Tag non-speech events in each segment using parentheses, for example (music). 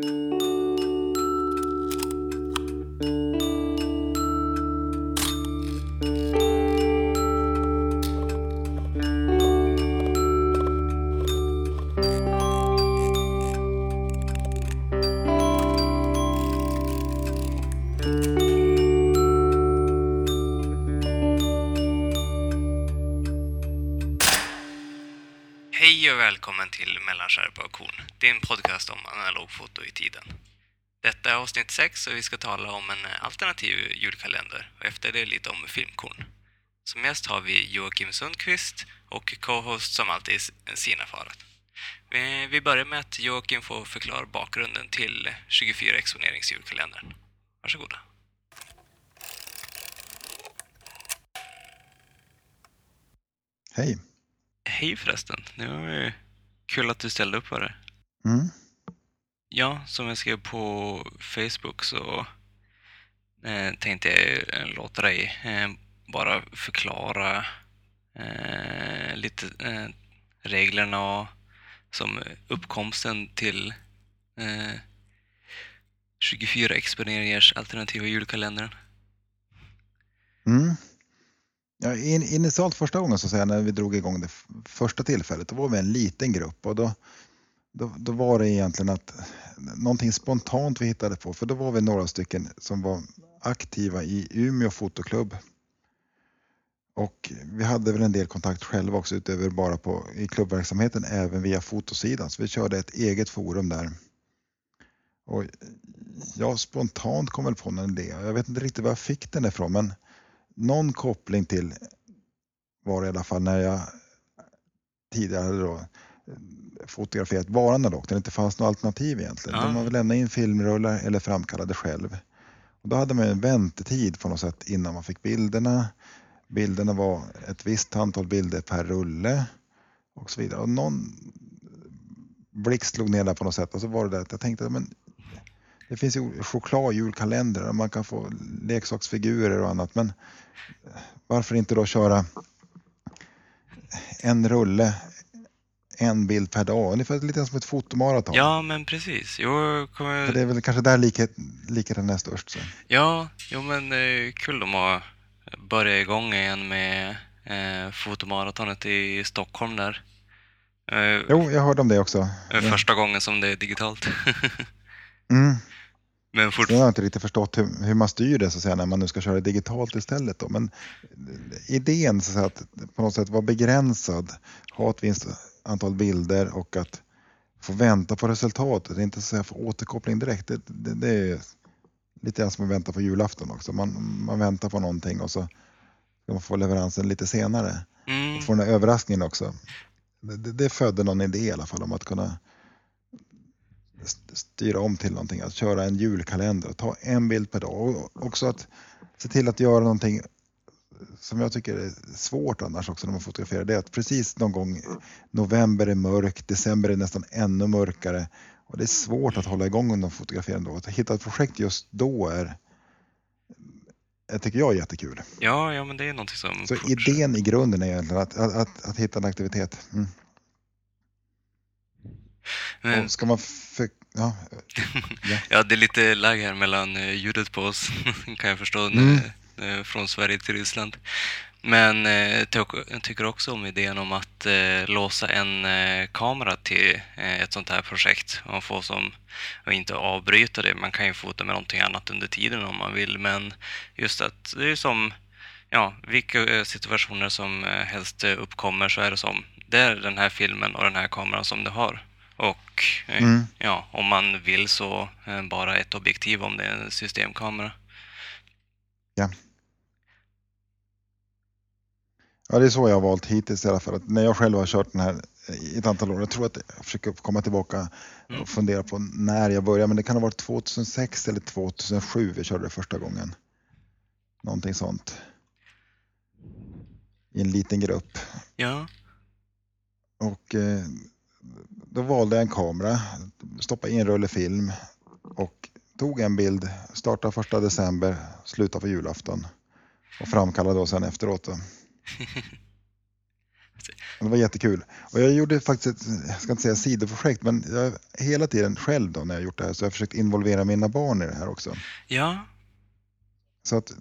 Hej och välkommen till Mellanskärpa är en podcast om analogfoto i tiden. Detta är avsnitt 6 och vi ska tala om en alternativ julkalender och efter det lite om filmkorn. Som gäst har vi Joakim Sundqvist och co-host som alltid Sina Faret. Vi- börjar med att Joakim får förklara bakgrunden till 24 exponeringsjulkalendern. Varsågoda. Hej. Hej förresten. Det var kul att du ställde upp på det. Mm. Ja, som jag skrev på Facebook så eh, tänkte jag eh, låta dig eh, bara förklara eh, lite eh, reglerna och som uppkomsten till eh, 24 exponeringars alternativa julkalendern. Mm. Ja, in, initialt första gången så säga, när vi drog igång det första tillfället, då var vi en liten grupp och då, då, då var det egentligen att någonting spontant vi hittade på, för då var vi några stycken som var aktiva i Umeå fotoklubb. Och vi hade väl en del kontakt själva också utöver bara på i klubbverksamheten, även via fotosidan. Så vi körde ett eget forum där. Och jag spontant kom väl på en idé. Jag vet inte riktigt var jag fick den ifrån, men någon koppling till var det i alla fall när jag tidigare hade då eh, fotograferat bara när det inte fanns något alternativ egentligen. Ja. De man väl lämna in filmrullar eller framkallade själv. Och då hade man en väntetid på något sätt innan man fick bilderna. Bilderna var ett visst antal bilder per rulle och så vidare. Och någon blixt slog ner där på något sätt och så var det där att jag tänkte men det finns ju chokladjulkalendrar och man kan få leksaksfigurer och annat men varför inte då köra en rulle, en bild per dag, ungefär lite som ett fotomaraton. Ja, men precis. Jo, jag kommer... För det är väl kanske där likhet, likheten är störst. Så. Ja, jo men eh, kul de har börjat igång igen med eh, fotomaratonet i Stockholm där. Eh, Jo, jag hörde om det också. Första gången som det är digitalt. (laughs) Mm. men fort... Sen har jag inte riktigt förstått hur, hur man styr det så att säga, när man nu ska köra digitalt istället. Då. Men idén så att, säga, att på något sätt vara begränsad, ha ett visst antal bilder och att få vänta på resultatet, inte så att få återkoppling direkt. Det, det, det är lite grann som att vänta på julafton också. Man, man väntar på någonting och så ska man få leveransen lite senare. Mm, Och få den här överraskningen också. Det, det, födde någon idé i alla fall om att kunna st- styra om till någonting, att köra en julkalender och ta en bild per dag och också att se till att göra någonting som jag tycker är svårt annars också när man fotograferar, det är att precis någon gång november är mörk, december är nästan ännu mörkare och det är svårt att hålla igång under fotografering då. Att hitta ett projekt just då är, jag tycker jag är jättekul. ja, ja, men det är någonting som... Så fort- idén i grunden är egentligen att, att, att, att hitta en aktivitet. Mm. Men, Och ska man för, (laughs) ja, ja, det är lite lag här mellan eh, ljudet på oss, (laughs) kan jag förstå, Mm. Eh, från Sverige till Ryssland. Men eh, jag tycker också om idén om att eh, låsa en kamera till ett sånt här projekt och få som och inte avbryta det. Man kan ju fota med någonting annat under tiden om man vill, men just att det är som ja, vilka situationer som helst uppkommer så är det som det är den här filmen och den här kameran som du har. Och Mm. ja, om man vill så bara ett objektiv om det är en systemkamera. ja, det är så jag har valt hittills i alla fall. Att när jag själv har kört den här i ett antal år, jag tror att jag försöker komma tillbaka Mm. och fundera på när jag började, men det kan ha varit 2006 eller 2007 vi körde det första gången. Någonting sånt. I en liten grupp. Ja, Och eh, då valde jag en kamera, stoppade in en rulle film och tog en bild, startade första december, slutade på julafton och framkallade då sen efteråt. Då. Det var jättekul. Och jag gjorde faktiskt ett, jag ska inte säga sidoprojekt, men jag, hela tiden själv då när jag gjort det här så har jag försökt involvera mina barn i det här också. Ja, Så att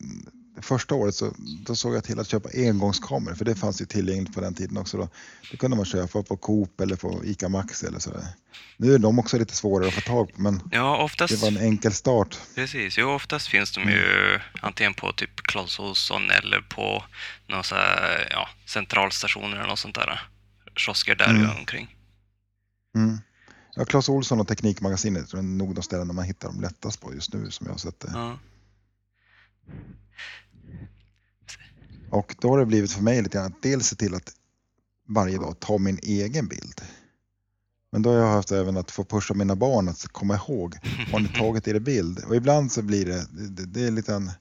första året så då såg jag till att köpa engångskameror för det fanns ju tillgängligt på den tiden också. Då. Det kunde man köpa på Coop eller på ICA Maxi eller sådär. Nu är de också lite svårare att få tag på men ja oftast, det var en enkel start. precis. Jo, oftast finns de ju antingen på typ Clas Ohlson eller på någon så här, ja, centralstationer eller något sånt där. Kiosker där Mm. omkring. Mm. Ja, Clas Ohlson och Teknikmagasinet är nog de ställen man hittar dem lättast på just nu som jag har sett det. Ja. Och då har det blivit för mig lite grann att dels se till att varje dag ta min egen bild. Men då har jag haft även att få pusha mina barn att komma ihåg, har ni tagit er bild? Och ibland så blir det, det, det är lite en,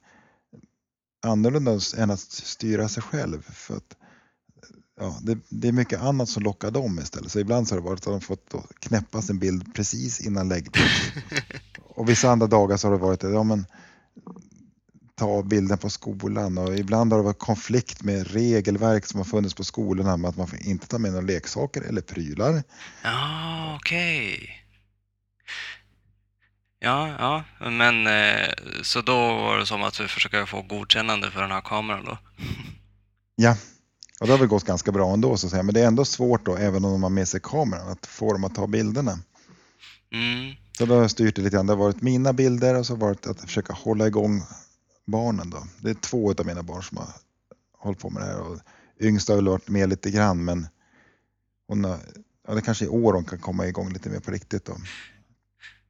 annorlunda än att styra sig själv. För att, ja, det, det är mycket annat som lockar dem istället. Så ibland så har det varit att de fått knäppa sin bild precis innan läggning. (laughs) Och vissa andra dagar så har det varit, ja men ta bilden på skolan och ibland har det varit konflikt med regelverk som har funnits på skolorna med att man får inte ta med några leksaker eller prylar. Ja, okej. Ja, ja, men eh, så då var det som att vi försöker få godkännande för den här kameran då? (laughs) Ja, och det har väl gått ganska bra ändå så att säga. Men det är ändå svårt då, även om de har med sig kameran, att få dem att ta bilderna. Mm, Så då har jag styrt det lite grann. Det har varit mina bilder och så har det varit att försöka hålla igång barnen då. Det är två av mina barn som har hållit på med det här och yngsta har väl varit med lite grann men hon har, ja, det kanske i år hon kan komma igång lite mer på riktigt då.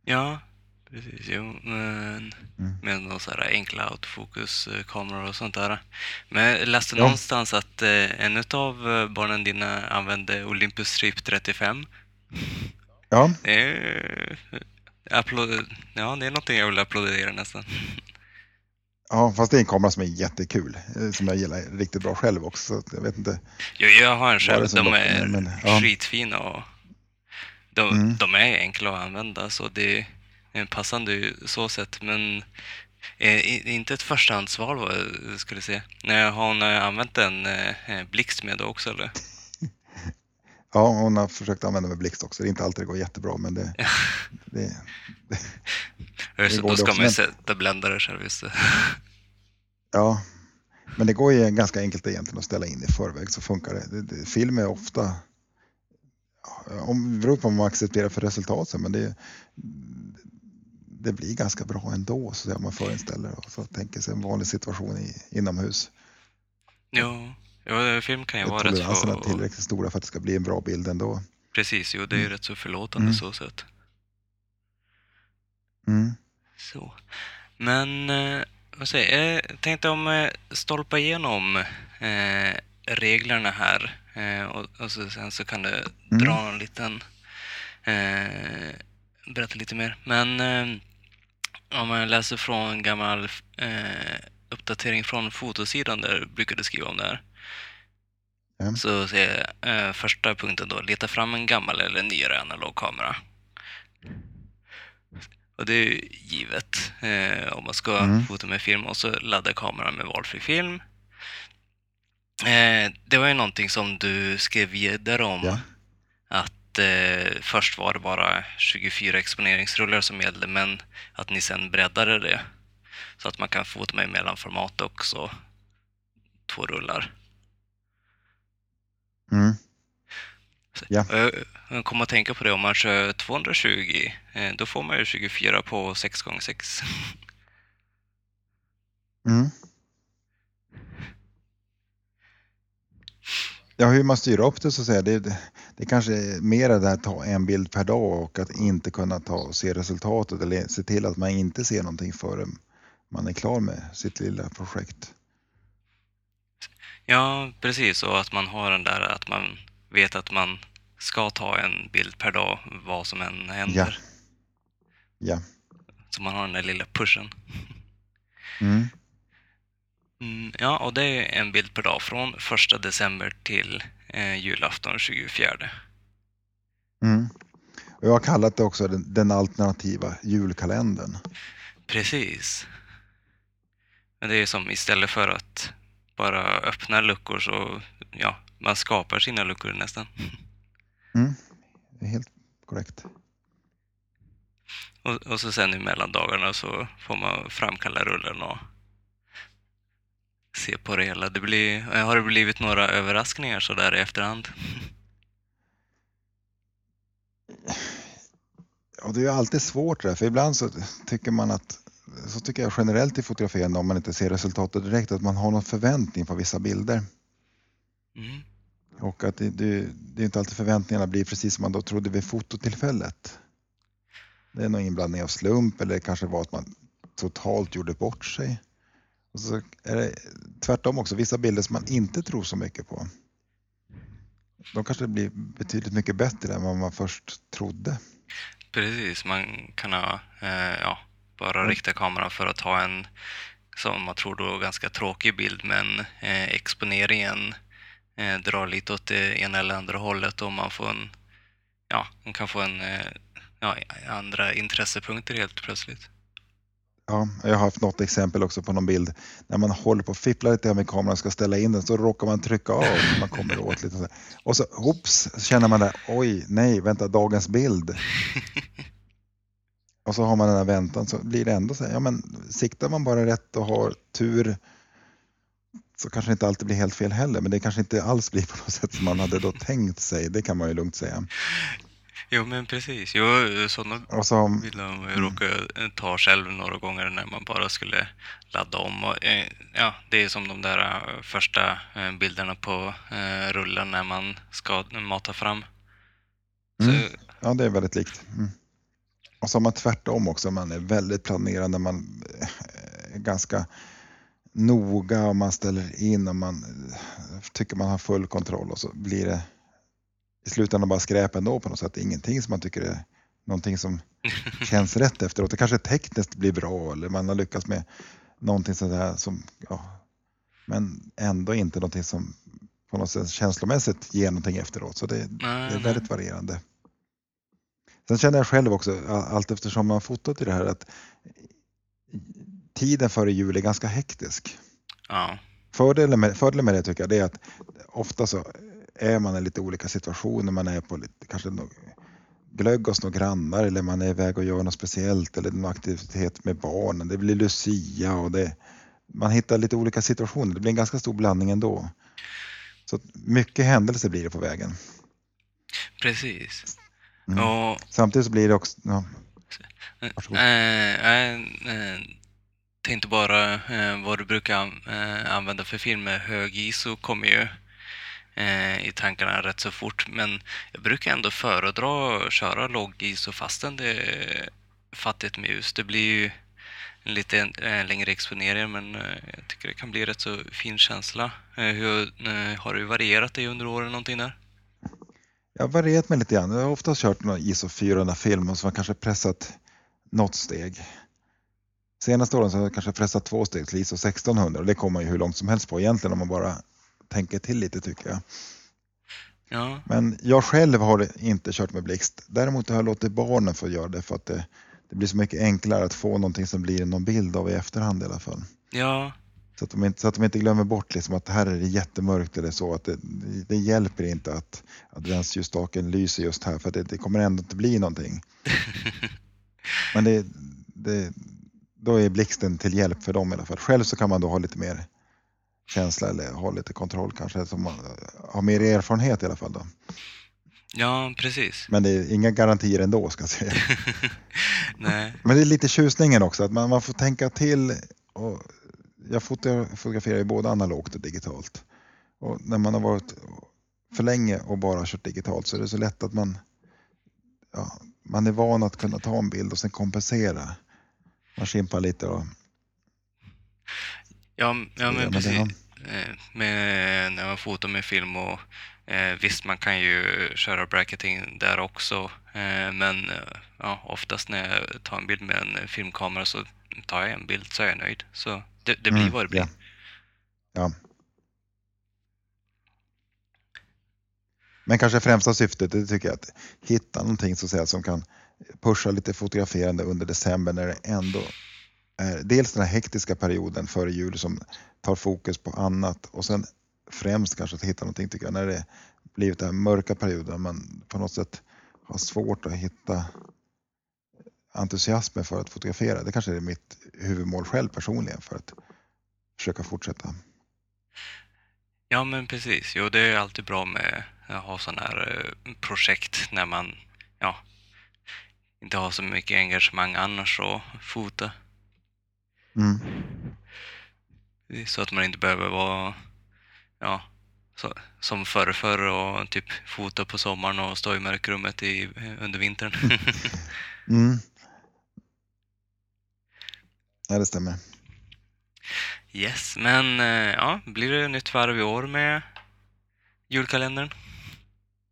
ja, precis. Jo, men Mm. med några så här enkla autofokuskameror och sånt där. Men jag läste Ja. någonstans att eh, en av barnen dina använde Olympus Trip 35. Ja, Det är, applåd, ja, det är någonting jag vill applådera nästan. Ja, fast det är en kamera som är jättekul, eh, som jag gillar riktigt bra själv också. Jag vet inte. Jo, jag har en själv. De lockar är men, ja. skitfina och de, Mm. de är enkla att använda så det är en passande så sätt. Men eh, inte ett förstahandsval vad jag skulle säga. Nej, har hon använt en eh, blixt med också eller? Ja, hon har försökt använda med blixt också. Det är inte alltid det går jättebra men det, (laughs) det, Just, går då det ska man ju sätta bländare själv. Just det. Ja, men det går ju ganska enkelt egentligen att ställa in i förväg så funkar det. det, det film är ofta, ja, om, det beror på vad man accepterar för resultat men det, det blir ganska bra ändå så att man förinställer och så tänker sig en vanlig situation i, inomhus. Jo, jo, film kan ju vara rätt Toleranserna är så... tillräckligt stora för att det ska bli en bra bild ändå. Precis, jo, det är ju Mm. rätt så förlåtande Mm. så sätt. Mm. Så. Men, eh, vad säger jag? Jag tänkte om eh, stolpa igenom eh, reglerna här eh, och, och så, sen så kan du Mm. dra en liten, eh, berätta lite mer. Men eh, om man läser från en gammal eh, uppdatering från fotosidan där du brukade skriva om det här. Ja. Så ser jag eh, första punkten då, leta fram en gammal eller nyare analog kamera. Och det är ju givet eh, om man ska Mm. fota med film och så ladda kameran med valfri film. Eh, det var ju någonting som du skrev vidare om. Ja. Att eh, först var det bara 24 exponeringsrullar som gällde men att ni sen breddade det. Så att man kan fota med mellanformat också. Två rullar. Mm. Ja. Och Jag kommer att tänka på det om man kör 220, eh, då får man ju 24 på 6x6. Mm. Ja, hur man styr upp det så att säga, det, det, kanske är mer det att ta en bild per dag och att inte kunna ta se resultatet eller se till att man inte ser någonting förrän man är klar med sitt lilla projekt. Ja, precis. Och att man har den där att man vet att man ska ta en bild per dag, vad som än händer. Ja. Så man har den där lilla pushen. Mm. Mm, ja, och det är en bild per dag från 1 december till eh, julafton 24. Mm. Och jag har kallat det också den, den alternativa julkalendern. Precis. Men det är som istället för att bara öppna luckor så ja, man skapar sina luckor nästan. Mm, är helt korrekt. Och, och så sen i mellandagarna så får man framkalla rullen och se på det hela. Det blir, har det blivit några överraskningar så där i efterhand? Ja, det är ju alltid svårt det för ibland så tycker man att så tycker jag generellt i fotograferande om man inte ser resultatet direkt att man har någon förväntning på vissa bilder. Mm. Och att det, det, det är inte alltid förväntningarna blir precis som man då trodde vid fototillfället. Det är någon inblandning av slump eller kanske var att man totalt gjorde bort sig. Och så är det tvärtom också, vissa bilder som man inte tror så mycket på. De kanske blir betydligt mycket bättre än vad man först trodde. Precis, man kan ha, eh, ja, bara Mm. rikta kameran för att ta en, som man tror då, ganska tråkig bild, men eh, exponeringen eh, drar lite åt det ena eller andra hållet och man får en, ja, man kan få en, eh, ja, andra intressepunkter helt plötsligt. Ja, jag har haft något exempel också på någon bild. När man håller på och fipplar lite med kameran och ska ställa in den så råkar man trycka av så man kommer åt lite. Och så, och så känner man där, oj, nej, vänta, dagens bild. (laughs) Och så har man den här väntan så blir det ändå så här, ja men siktar man bara rätt och har tur så kanske det inte alltid blir helt fel heller, men det kanske inte alls blir på något sätt som man hade då tänkt sig, det kan man ju lugnt säga. Jo, men precis. Jo, sådana Och så, bilder har man ju råkat ta själv några gånger när man bara skulle ladda om. Och, eh, ja, det är som de där eh, första eh, bilderna på rullen när man ska mata fram. Så, Mm. Ja, det är väldigt likt. Mm. Och så har man tvärtom också, man är väldigt planerande, man är ganska noga och man ställer in och man eh, tycker man har full kontroll och så blir det i slutändan bara skräp ändå på något sätt. Ingenting som man tycker är någonting som (laughs) känns rätt efteråt. Det kanske tekniskt blir bra eller man har lyckats med någonting sådär som, ja, men ändå inte någonting som på något sätt känslomässigt ger någonting efteråt. Så det, det är väldigt varierande. Sen känner jag själv också, allt eftersom man fotat i det här, att tiden före jul är ganska hektisk. Ja, Fördelen med, fördelen med det tycker jag det är att ofta så är man i lite olika situationer. Man är på lite, kanske glögg hos några grannar eller man är iväg och gör något speciellt eller någon aktivitet med barnen. Det blir Lucia och det, man hittar lite olika situationer. Det blir en ganska stor blandning ändå. Så mycket händelser blir det på vägen. precis. Mm. Och Samtidigt så blir det också, ja, Varsågod. eh, eh, tänkte bara eh, vad du brukar eh, använda för filmer. Hög ISO kommer ju eh, i tankarna rätt så fort, men jag brukar ändå föredra att köra låg ISO fastän det är fattigt med ljus. Det blir ju en lite eh, längre exponering, men eh, jag tycker det kan bli rätt så fin känsla. Eh, hur, har du varierat dig under åren någonting där? Jag har varierat mig lite grann. Jag har oftast kört någon ISO 400-film och så har jag kanske pressat något steg. Senaste åren så har jag kanske pressat två steg till ISO 1600 och det kommer man ju hur långt som helst på egentligen om man bara tänker till lite tycker jag. Ja, Men jag själv har inte kört med blixt. Däremot har jag låtit barnen få göra det för att det, det blir så mycket enklare att få någonting som blir någon bild av i efterhand i alla fall. ja, Så att de inte, så att de inte glömmer bort liksom att här är det jättemörkt eller så. Att det, det hjälper inte att adventsljusstaken lyser just här för det, det kommer ändå inte bli någonting. (laughs) Men det, det, då är blixten till hjälp för dem i alla fall. Själv så kan man då ha lite mer känsla eller ha lite kontroll kanske. Som man har mer erfarenhet i alla fall. Då. ja, precis. Men det är inga garantier ändå ska jag säga. (laughs) Nej. Men det är lite tjusningen också att man, man får tänka till. Och jag foto- fotograferar ju både analogt och digitalt. Och när man har varit för länge och bara kört digitalt så är det så lätt att man, ja, man är van att kunna ta en bild och sen kompensera. Man skimpar lite och Ja, ja men precis. Eh, Med, när man fotar med film och eh, visst, man kan ju köra bracketing där också. Eh, men eh, ja, oftast när jag tar en bild med en filmkamera så tar jag en bild så är jag nöjd. Så det, det blir Mm, vad det blir. ja. Ja. Men kanske främsta syftet det tycker jag att hitta någonting så att säga, som kan pusha lite fotograferande under december när det ändå är dels den här hektiska perioden före jul som tar fokus på annat och sen främst kanske att hitta någonting tycker jag, när det blivit den här mörka perioden man på något sätt har svårt att hitta entusiasmen för att fotografera. Det kanske är mitt huvudmål själv personligen för att försöka fortsätta. Ja, men precis. Jo, det är alltid bra med att ha sådana här eh, projekt när man ja, inte har så mycket engagemang annars att fota. Mm. Så att man inte behöver vara ja, så, som förr, förr och typ fota på sommaren och stå i mörkrummet i, under vintern. (laughs) mm. Ja, det stämmer. Yes, men eh, ja, blir det nytt varv i år med julkalendern?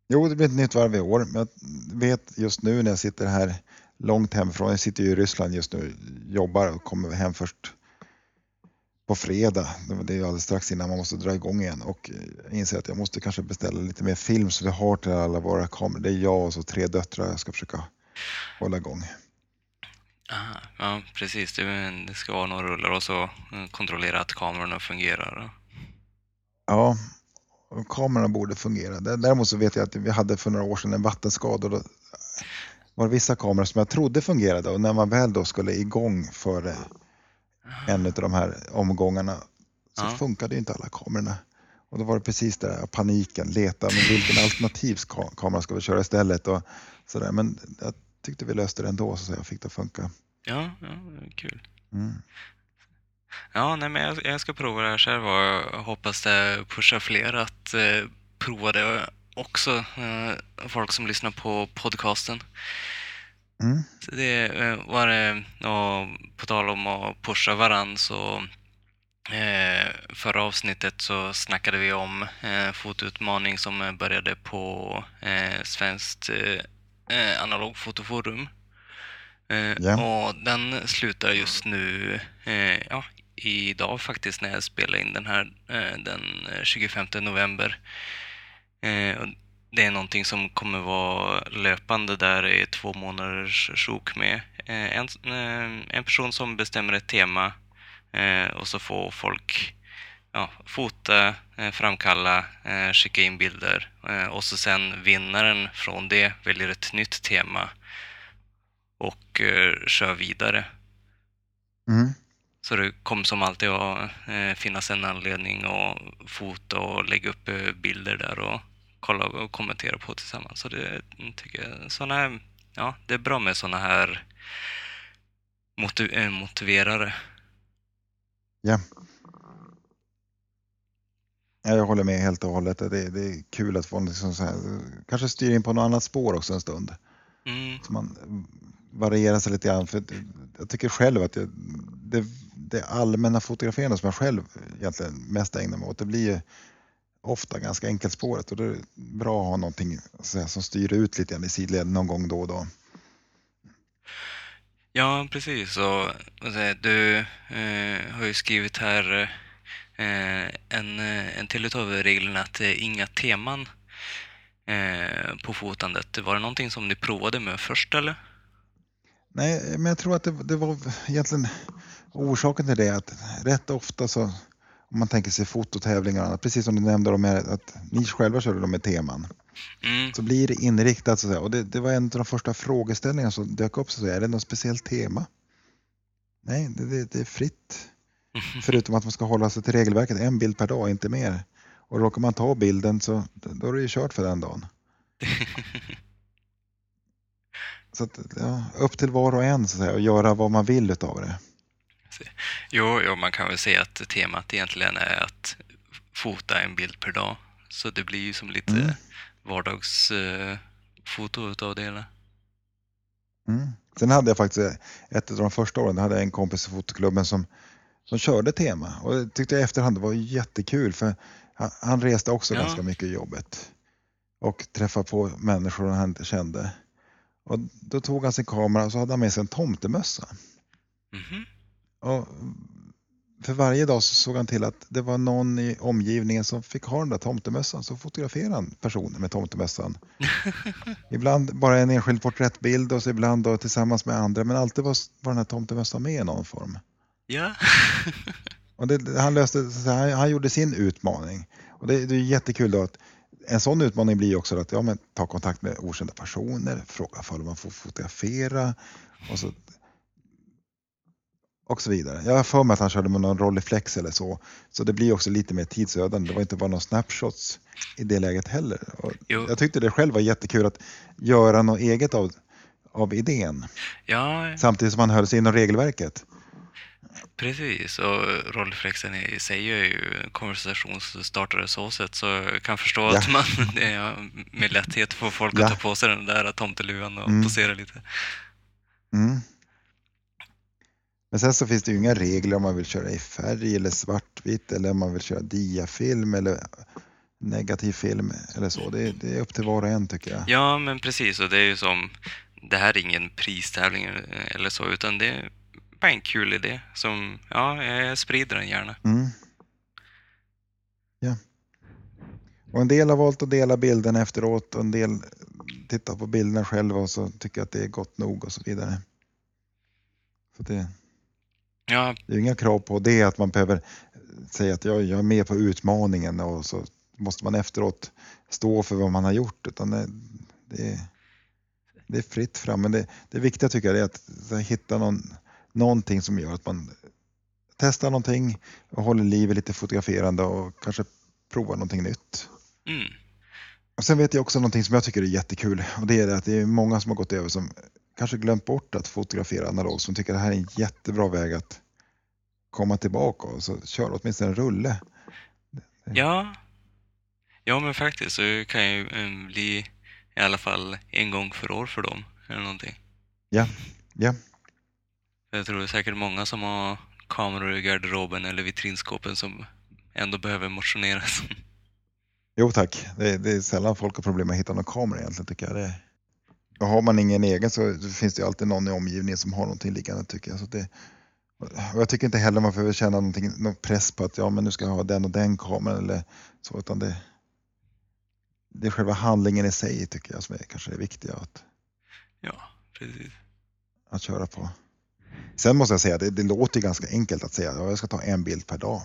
Jo, det blir ett nytt varv i år. Men jag vet just nu när jag sitter här långt hemifrån, jag sitter ju i Ryssland just nu, jobbar och kommer hem först på fredag. Det är ju alldeles strax innan man måste dra igång igen och jag inser att jag måste kanske beställa lite mer film så vi har till alla våra kameror. Det är jag och så tre döttrar jag ska försöka hålla igång. Aha, ja, precis. Det, ska vara några rullar och så eh, kontrollera att kamerorna fungerar. Ja, kamerorna borde fungera. Däremot så vet jag att vi hade för några år sedan en vattenskada. Då var det vissa kameror som jag trodde fungerade och när man väl då skulle igång för en av de här omgångarna så ja. funkade inte alla kamerorna. Och då var det precis det där paniken, leta, men vilken alternativskamera ska vi köra istället? Och sådär. Men tyckte vi löste det ändå så jag fick det att funka. Ja, ja kul. Mm. Ja, nej, men jag, jag, ska prova det här själv och hoppas det pushar fler att eh, prova det också. Eh, folk som lyssnar på podcasten. Mm. Det eh, var det, och på tal om att pusha varann så eh, förra avsnittet så snackade vi om eh, fotoutmaning som började på eh, Svenskt eh, analogfotoforum. Eh, yeah. Och den slutar just nu, eh, ja, idag faktiskt när jag spelar in den här eh, den 25 november. Eh, det är någonting som kommer vara löpande där i två månaders sjok med eh, en, en person som bestämmer ett tema och så får folk ja, fota, framkalla, skicka in bilder och så sen vinnaren från det väljer ett nytt tema och kör vidare. Mm. Så det kommer som alltid att eh, finnas en anledning att fota och lägga upp eh, bilder där och kolla och kommentera på tillsammans. Så det tycker jag, såna här, ja, det är bra med sådana här motiv eh, motiverare. Ja. Jag håller med helt och hållet. Det är, det är kul att få liksom så här, kanske styra in på något annat spår också en stund. Mm. Så man varierar sig lite grann. För jag tycker själv att jag, det det allmänna fotograferande som jag själv egentligen mest ägnar mig åt, det blir ofta ganska enkelspåret och det är bra att ha någonting säga, som styr ut lite grann i sidled någon gång då och då. Ja, precis. Och, du eh, har ju skrivit här eh, en, en till av reglerna att är inga teman eh, på fotandet. Var det någonting som ni provade med först eller? Nej, men jag tror att det, det var egentligen orsaken till det att rätt ofta så om man tänker sig fototävlingar och annat, precis som du nämnde om att ni själva körde dem med teman. Mm. Så blir det inriktat så att säga. och det, det, var en av de första frågeställningarna som dök upp. Så att säga. Är det något speciellt tema? Nej, det, det, det är fritt. Förutom att man ska hålla sig till regelverket, en bild per dag, inte mer. Och råkar man ta bilden så då är det ju kört för den dagen. (laughs) så att, ja, upp till var och en så att säga, och göra vad man vill utav det. Jo, jo, man kan väl säga att temat egentligen är att fota en bild per dag. Så det blir ju som lite mm. vardagsfoto uh, utav det hela. Mm. Sen hade jag faktiskt ett av de första åren, hade jag en kompis i fotoklubben som, som körde tema och det tyckte jag i efterhand var jättekul för han, reste också ja. ganska mycket i jobbet och träffade på människor han inte kände. Och då tog han sin kamera och så hade han med sig en tomtemössa. Mm -hmm. Och för varje dag så såg han till att det var någon i omgivningen som fick ha den där tomtemössan. Så fotograferade han personen med tomtemössan. (laughs) ibland bara en enskild porträttbild och så ibland då tillsammans med andra. Men alltid var, var den här tomtemössan med i någon form. Ja. (laughs) och det, han, löste, han, han gjorde sin utmaning. Och det, det är jättekul då att en sån utmaning blir också att ja, men, ta kontakt med okända personer, fråga om man får fotografera och så, och så vidare. Jag har för mig att han körde med någon Rolleiflex eller så, så det blir också lite mer tidsödande. Det var inte bara några snapshots i det läget heller. Och jag tyckte det själv var jättekul att göra något eget av, av idén. Ja. Samtidigt som han höll sig inom regelverket. Precis, och rollflexen i sig är ju konversationsstartare så sätt så jag kan förstå ja. att man (laughs) är med lätthet får folk ja. att ta på sig den där tomteluvan och mm. posera lite. Mm. Men sen så finns det ju inga regler om man vill köra i färg eller svartvitt eller om man vill köra diafilm eller negativ film eller så. Det, det är upp till var och en tycker jag. Ja, men precis. Och det är ju som, det här är ingen pristävling eller så, utan det är en kul idé som, ja, jag sprider den gärna. Mm. Ja. Och en del har valt att dela bilden efteråt och en del tittar på bilderna själva och så tycker att det är gott nog och så vidare. Så det, ja. det är inga krav på det att man behöver säga att jag, jag är med på utmaningen och så måste man efteråt stå för vad man har gjort. Utan det, det, det är fritt fram. Men det, det viktiga tycker jag är att hitta någon någonting som gör att man testar någonting och håller liv i lite fotograferande och kanske provar någonting nytt. Mm. Och Sen vet jag också någonting som jag tycker är jättekul och det är att det är många som har gått över som kanske glömt bort att fotografera analogt som tycker att det här är en jättebra väg att komma tillbaka och så kör åtminstone en rulle. Ja, ja men faktiskt så kan ju um, bli i alla fall en gång för år för dem eller någonting. Ja, ja. Jag tror det är säkert många som har kameror i garderoben eller vitrinskåpen som ändå behöver motioneras. (laughs) Jo tack, det, det är sällan folk har problem med att hitta någon kamera egentligen tycker jag. Det, och har man ingen egen så finns det alltid någon i omgivningen som har någonting liggande tycker jag. Så det, och jag tycker inte heller man behöver känna någon press på att ja, men nu ska jag ha den och den kameran eller så, utan det, det är själva handlingen i sig tycker jag som är kanske det viktiga. Att, ja, precis. Att köra på. Sen måste jag säga att det, det låter ganska enkelt att säga att jag ska ta en bild per dag.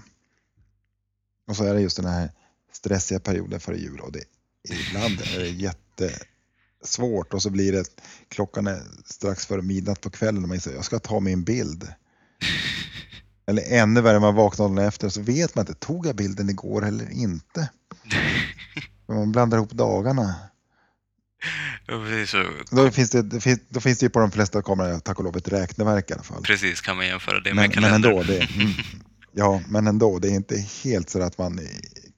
Och så är det just den här stressiga perioden före jul och det, ibland är det jättesvårt och så blir det klockan är strax före midnatt på kvällen och man säger jag ska ta min bild. Eller ännu värre, man vaknar dagen efter så vet man inte, tog jag bilden igår eller inte? (laughs) Man blandar ihop dagarna. Då, finns det, det finns, då finns det ju på de flesta kameror, tack och lov, ett räkneverk i alla fall. Precis, kan man jämföra det men, med kalendern. Men ändå, det, mm, ja, men ändå, det är inte helt så att man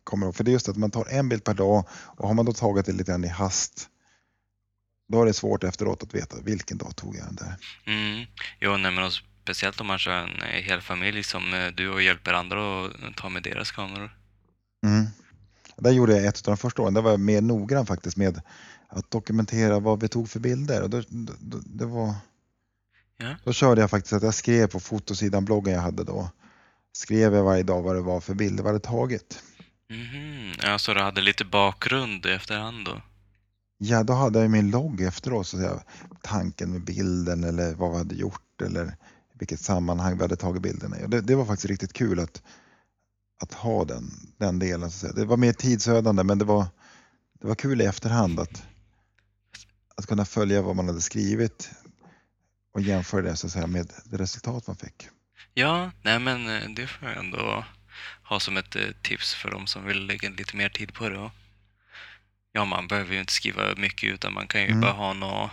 kommer ihåg. För det är just att man tar en bild per dag och har man då tagit det lite grann i hast då är det svårt efteråt att veta vilken dag tog jag den där. Mm. Jo, nej, men speciellt om man kör en eh, hel familj som eh, du och hjälper andra att ta med deras kameror. Mm. Där gjorde jag ett av de första åren, där var jag mer noggrann faktiskt med att dokumentera vad vi tog för bilder. Och då, då, det var, ja. då körde jag faktiskt att jag skrev på fotosidan, bloggen jag hade då, skrev jag varje dag vad det var för bilder vi hade tagit. Mm -hmm. Ja, så du hade lite bakgrund i efterhand då? Ja, då hade jag min logg efteråt, så säga, tanken med bilden eller vad vi hade gjort eller vilket sammanhang vi hade tagit bilderna i. Det, det var faktiskt riktigt kul att, att ha den, den delen. Så att säga. Det var mer tidsödande men det var, det var kul i efterhand att, att kunna följa vad man hade skrivit och jämföra det så att säga, med det resultat man fick. Ja, nej men eh, det får jag ändå ha som ett eh, tips för de som vill lägga lite mer tid på det. Ja, man behöver ju inte skriva mycket utan man kan ju mm. bara ha några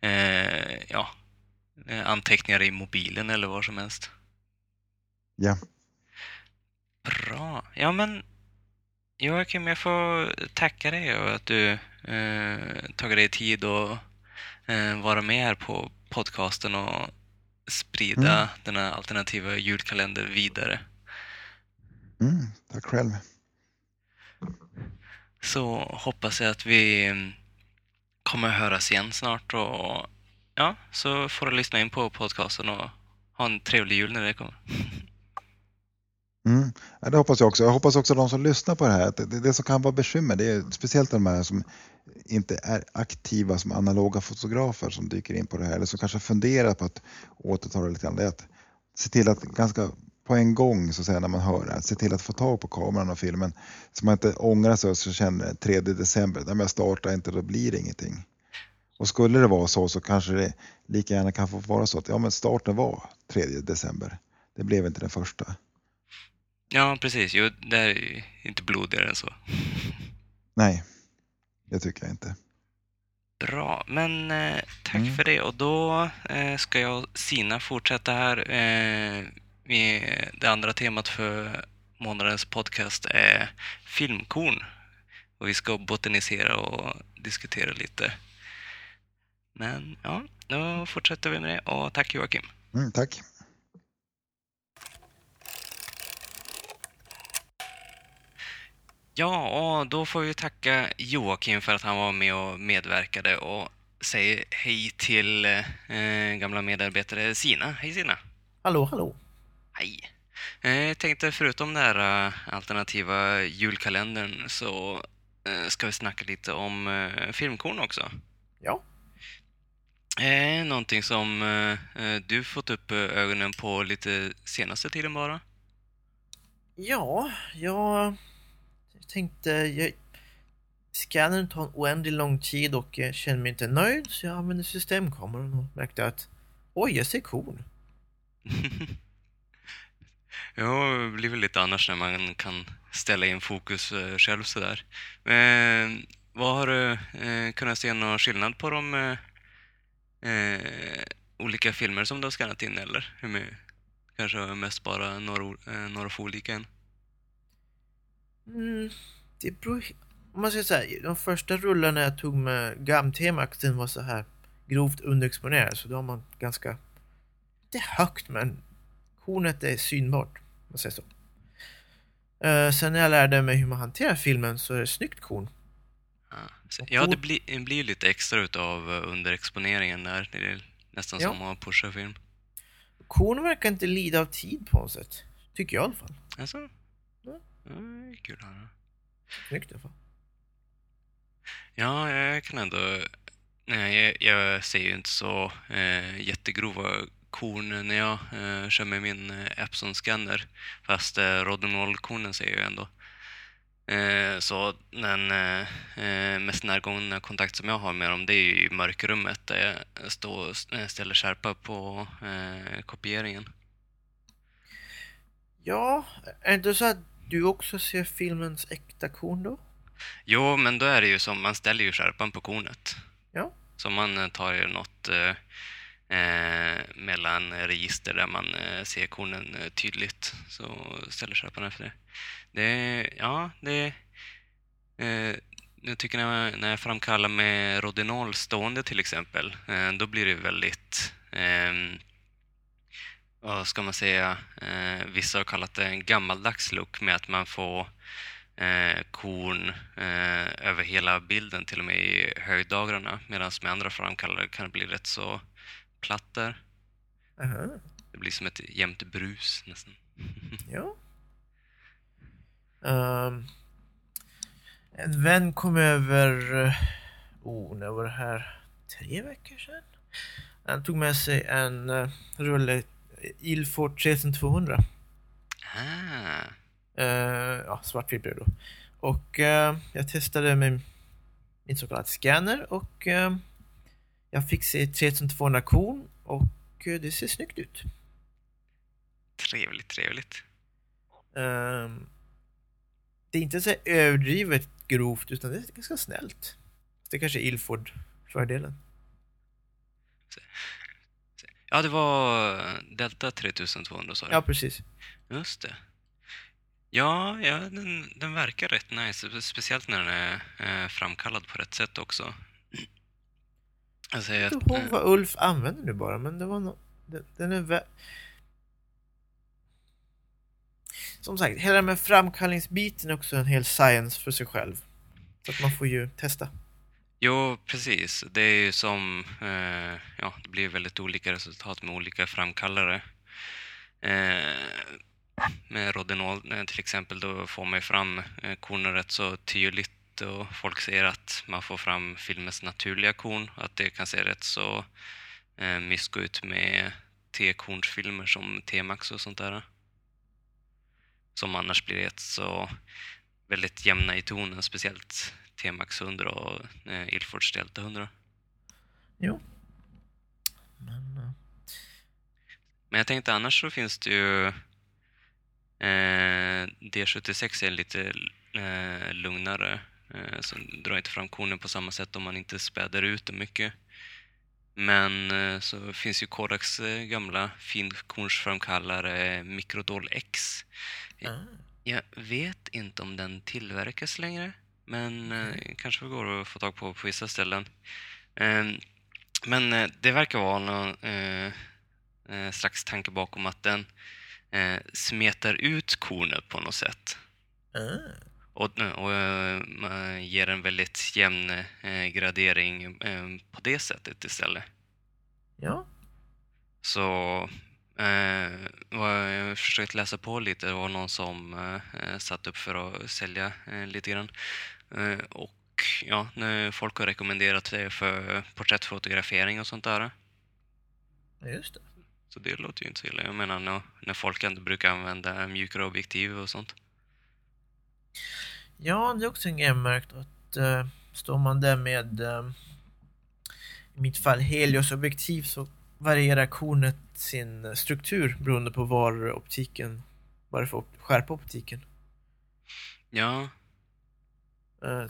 eh, ja, eh, anteckningar i mobilen eller var som helst. Ja. Bra. Ja, men Joakim, jag får tacka dig och att du eh, tagit dig tid att eh, vara med här på podcasten och sprida mm. den här alternativa julkalender vidare. Mm, tack själv. Så hoppas jag att vi mm, kommer höras igen snart och ja, så får du lyssna in på podcasten och ha en trevlig jul när det kommer. (laughs) Mm. Ja, det hoppas jag också. Jag hoppas också att de som lyssnar på det här, att det, det som kan vara bekymmer, det är speciellt de här som inte är aktiva som analoga fotografer som dyker in på det här eller som kanske funderar på att återta det lite grann. Det är att se till att ganska på en gång så att säga, när man hör det. här, Se till att få tag på kameran och filmen så man inte ångrar sig och så känner 3 december, när jag startar inte då blir det ingenting. Och skulle det vara så så kanske det lika gärna kan få vara så att ja, men starten var 3 december. Det blev inte den första. Ja, precis. Jo, det är inte blodigare än så. (laughs) Nej, det tycker jag inte. Bra, men eh, tack Mm. för det. Och då eh, ska jag och Sina fortsätta här. Eh, med det andra temat för månadens podcast är filmkorn. Och vi ska botanisera och diskutera lite. Men ja, då fortsätter vi med det. Och tack Joakim. Mm, tack. Ja, och då får vi tacka Joakim för att han var med och medverkade och säger hej till eh, gamla medarbetare Sina. Hej Sina! Hallå, hallå. Hej! Eh, Jag tänkte förutom den här eh, alternativa julkalendern så eh, ska vi snacka lite om eh, filmkorn också. Ja. Eh, någonting som du fått upp ögonen på lite senaste tiden bara? Ja, jag tänkte... Jag, scannern tar en oändligt lång tid och jag känner mig inte nöjd så jag använde systemkameran och märkte att oj, jag ser korn. (laughs) Ja, det blir väl lite annars när man kan ställa in fokus eh, själv sådär. Men vad har du eh, kunnat se någon skillnad på de eh, eh olika filmer som du har skannat in eller? Kanske mest bara några, eh, några få olika än? Mm, det beror... Om man säger så här, de första rullarna jag tog med GAM-T-Max den var så här grovt underexponerad så då har man ganska... Det är högt men kornet är synbart, om man säger så. Eh, sen när jag lärde mig hur man hanterar filmen så är det snyggt korn. Ja, så- Och ja det blir, det blir lite extra utav eh, underexponeringen där. Det är nästan Ja. som att pusha film. Korn verkar inte lida av tid på något sätt. Tycker jag i alla fall. Alltså? Är kul höra. Snyggt i alla fall. Ja, jag kan ändå... Nej, jag, jag ser ju inte så eh, jättegrova korn när jag eh, kör med min eh, Epson-scanner. Fast eh, Rodinol-kornen ser jag ju ändå. Eh, så den eh, eh, mest närgångna kontakt som jag har med dem det är ju i mörkrummet där jag står och s- eh, ställer skärpa på kopieringen. Ja, är det inte så att du också ser filmens äkta korn då? Jo, men då är det ju som, man ställer ju skärpan på kornet. Ja. Så man eh, tar ju något eh, eh, mellan register där man eh, ser kornen eh, tydligt. Så ställer skärpan efter det. Det, ja, det... Eh, jag tycker när jag, när jag framkallar med Rodinol stående till exempel, eh, då blir det väldigt... ehm, vad ska man säga? Eh, vissa har kallat det en gammaldags look med att man får eh, korn eh, över hela bilden, till och med i höjdagrarna. Medan med andra framkallare kan det bli rätt så platt där. Aha, Det blir som ett jämnt brus nästan. (laughs) ja. Ehm, en vän kom över, eh, oh, när var det här? Tre veckor sedan? Han tog med sig en uh, rulle Ilford 3200. Ah, Eh, ja, svartvit blev det då. Och eh, jag testade med min så kallad scanner och eh, jag fick se 3200 korn och det ser snyggt ut. trevligt, trevligt. Ehm, det är inte så överdrivet grovt utan det är ganska snällt. Det är kanske är Ilford-fördelen. Ja, det var Delta 3200 sa du? Ja, precis. Just det. Ja, ja den, den verkar rätt nice. Speciellt när den är eh, framkallad på rätt sätt också. Jag säger Jag kommer inte eh, ihåg vad Ulf använde nu bara, men det var no den, den är vä- Som sagt, hela den med framkallningsbiten är också en hel science för sig själv. Så att man får ju testa. Jo, precis. Det är ju som, eh, ja, det blir väldigt olika resultat med olika framkallare. Eh, med Rodinol eh, till exempel, då får man ju fram eh, kornen rätt så tydligt och folk ser att man får fram filmens naturliga korn, att det kan se rätt så eh, mysko ut med T-kornsfilmer som T-Max och sånt där. som annars blir rätt så väldigt jämna i tonen, speciellt T-Max 100 och eh, Ilfords Delta 100. Jo. Men... eh, Men jag tänkte annars så finns det ju eh, D76 är lite eh, lugnare. Eh, så drar inte fram kornen på samma sätt om man inte späder ut det mycket. Men eh, så finns ju Kodaks eh, gamla finkornsframkallare Microdol X. ah. Jag vet inte om den tillverkas längre, men eh, kanske går att få tag på på vissa ställen. Eh, men det verkar vara någon eh, eh, slags tanke bakom att den eh, smetar ut kornet på något sätt. Ah. Och, och ger en väldigt jämn gradering på det sättet istället. Ja. Så eh, vad jag försökt läsa på lite. Det var någon som eh, satt upp för att sälja eh, lite grann. Eh, och ja, folk har rekommenderat det för porträttfotografering och sånt där. just det. Så det låter ju inte så illa. Jag menar när, folk ändå brukar använda mjukare objektiv och sånt. Ja, det är också en grej jag märkt att uh, står man där med eh, i mitt fall Helios-objektiv så varierar kornet sin struktur beroende på var optiken, vad det är för op- skärpa optiken. Ja, Uh,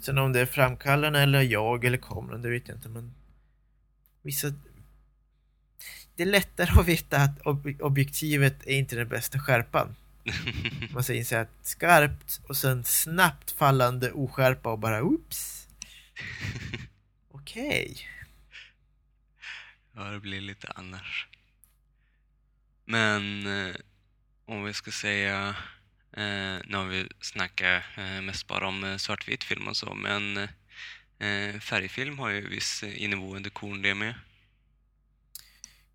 sen om det är framkallaren eller jag eller kameran, det vet jag inte men vissa det är lättare att veta att ob- objektivet är inte den bästa skärpan. (laughs) Man säger så här skarpt och sen snabbt fallande oskärpa och bara oops. (laughs) Okej. ja, det blir lite annars. Men eh, om vi ska säga, eh, nu har vi snackat eh, mest bara om eh, svartvit film och så, men eh, färgfilm har ju viss inneboende korn det med.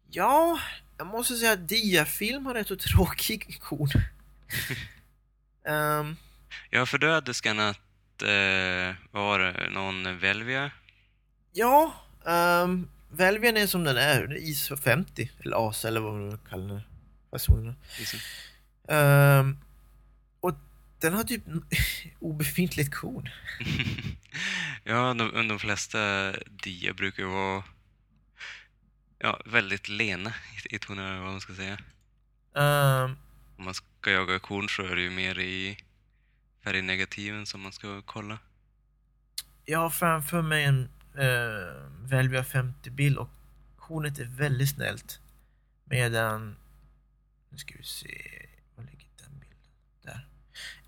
Ja, jag måste säga att diafilm har rätt så tråkig kon. (laughs) Ehm, Ja, för du hade skannat, eh, vad var det, någon Velvia? ja, um, Velvian är som den är, ISO 50 eller ASA eller vad man kallar den. Liksom. Den har typ (laughs) obefintligt korn. (laughs) ja, de, de flesta dia brukar vara ja, väldigt lena i, i tonerna, vad man ska säga. Ehm, Om man ska jaga korn så är det ju mer i färgnegativen som man ska kolla. jag har framför mig en uh, Velvia 50-bild och kornet är väldigt snällt. Medan, nu ska vi se, var ligger den bilden? Där.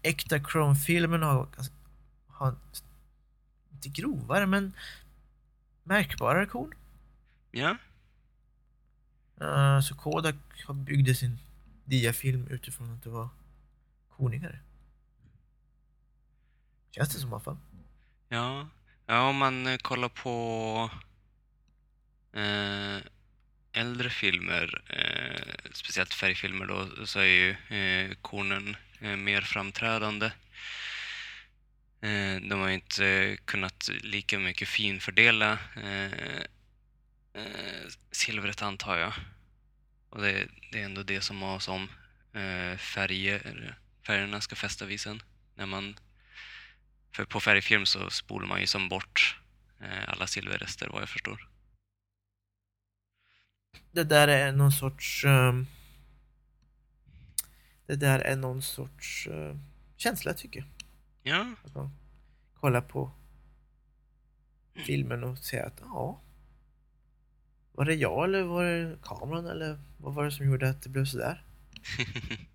Äkta Chrome-filmen har, har inte grovare men märkbarare korn. Ja, Eh, så Kodak byggde sin diafilm utifrån att det var kornigare. Känns det som i alla fall. ja. Ja, om man eh, kollar på eh, äldre filmer, eh, speciellt färgfilmer då, så är ju eh, kornen Eh, mer framträdande. Eh, de har inte kunnat lika mycket finfördela eh, silvret antar jag. Och det, det är ändå det som har som färger, färgerna ska fästa vid sen. När man, för på färgfilm så spolar man ju som bort alla silverrester vad jag förstår. Det där är någon sorts... um det där är någon sorts eh, känsla tycker jag. Ja, Att man kollar på filmen och säger att ja. Var det jag eller var det kameran eller vad var det som gjorde att det blev sådär? (laughs)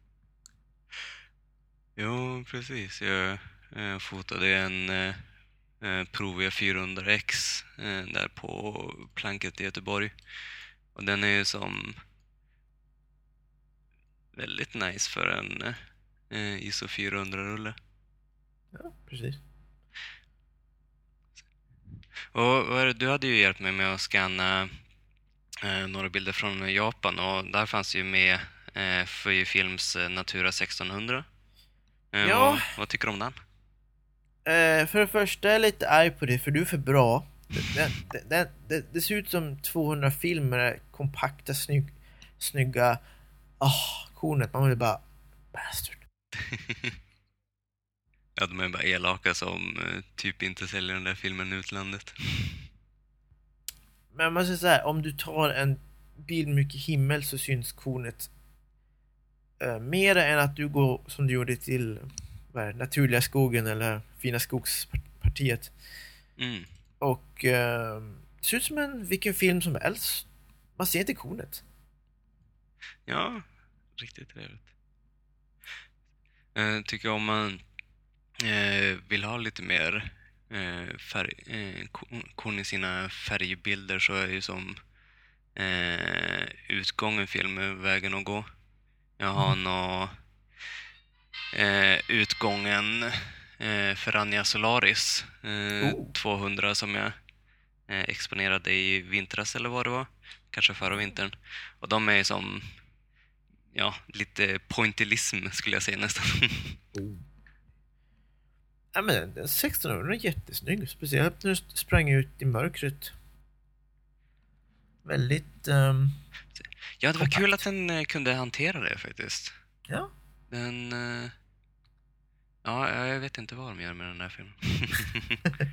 jo precis. Jag eh, fotade en eh, eh, Provia 400X eh, där på planket i Göteborg. Och den är ju som väldigt nice för en eh, ISO 400-rulle. Ja, precis. Och du hade ju hjälpt mig med att scanna eh, några bilder från Japan och där fanns ju med eh, Fujifilms eh, Natura 1600. Eh, Ja. vad, vad tycker du om den? Eh, för det första är jag lite arg på det för du är för bra. Det, det, det, det, ser ut som 200 filmer, kompakta, snygg, snygga... Ah, kornet. Man vill bara... Bastard. (laughs) ja, de är bara elaka som eh, typ inte säljer den där filmen i utlandet. Men man säger så här, om du tar en bild mycket himmel så syns kornet eh, mer än att du går som du gjorde till vad naturliga skogen eller fina skogspartiet. Mm. Och eh, ser ut som en vilken film som helst. Man ser inte kornet. Ja, riktigt trevligt. Eh, tycker om man eh, vill ha lite mer eh, färg, eh, kon i sina färgbilder så är ju som eh, utgången film vägen att gå. Jag har nå eh, utgången eh, för Anja Solaris eh, Oh. 200 som jag eh, exponerade i vintras eller vad det var. Kanske förra vintern. Och de är som ja, lite pointillism skulle jag säga nästan. (laughs) Ja men den 1600 är jättesnygg. Speciellt när du sprang ut i mörkret. Väldigt... ehm, ja, det var Kompakt. kul att den eh, kunde hantera det faktiskt. ja. Den... eh, Ja, jag vet inte vad de gör med den där filmen. (laughs)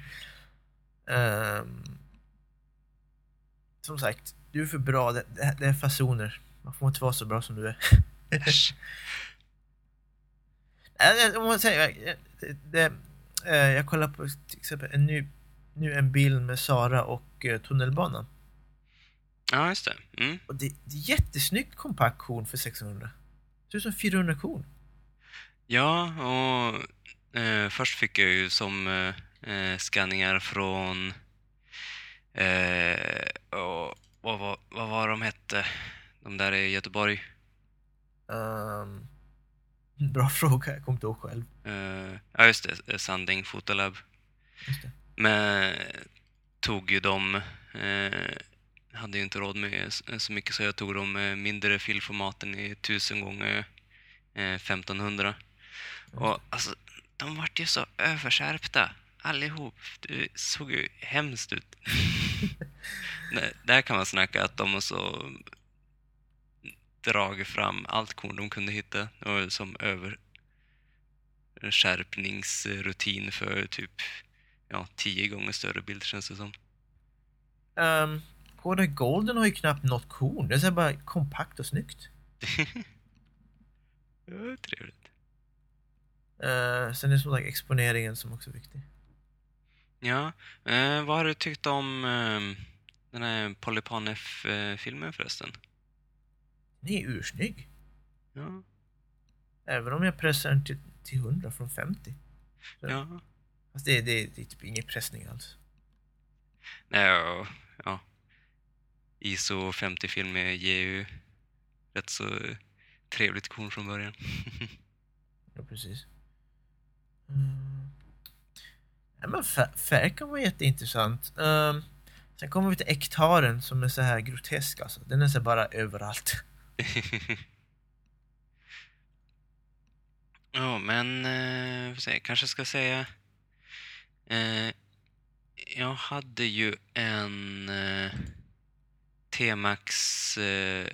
ehm, som sagt, du är för bra. Det, det, det är fasoner. Man får inte vara så bra som du är. Om man säger, det, det, eh, jag kollar på till exempel en ny, nu en bild med Sara och eh, tunnelbanan. ja, just det. Mm. Och det, det är jättesnyggt kompakt korn för 600. Det ser ut som 400 korn. Ja, och eh, först fick jag ju som eh, eh, skanningar från... Eh, och, vad, var, vad var de hette? De där i Göteborg. Ehm, bra (laughs) fråga, jag kommer inte ihåg själv. Eh, ja, just det. eh, Sanding Fotolab. Just det. Men tog ju dem, eh, hade ju inte råd med så mycket så jag tog de eh, mindre filformaten i 1000 gånger eh, 1500. Och alltså, de vart ju så överskärpta allihop. Det såg ju hemskt ut. (laughs) Där kan man snacka att de har så dragit fram allt korn de kunde hitta och som överskärpningsrutin för typ ja, tio gånger större bild känns det som. Um, Kodak Golden har ju knappt något korn. Det är bara kompakt och snyggt. (laughs) ja, trevligt. Uh, sen är det som sagt exponeringen som också är viktig. Ja, eh, vad har du tyckt om eh, den här Polypanef-filmen förresten? Den är ursnygg. Ja, Även om jag pressar den till, till 100 från 50. ja. Fast det, det, det är typ ingen pressning alls. Nej, och, ja. ISO 50-filmer ger ju rätt så trevligt korn från början. (laughs) Ja, precis. Mm. Ja, men fär- färg kan vara jätteintressant. Um, sen kommer vi till ektaren som är så här grotesk alltså. Den är så bara överallt. (laughs) ja, men eh, kanske ska säga... Eh, jag hade ju en eh, T-Max eh,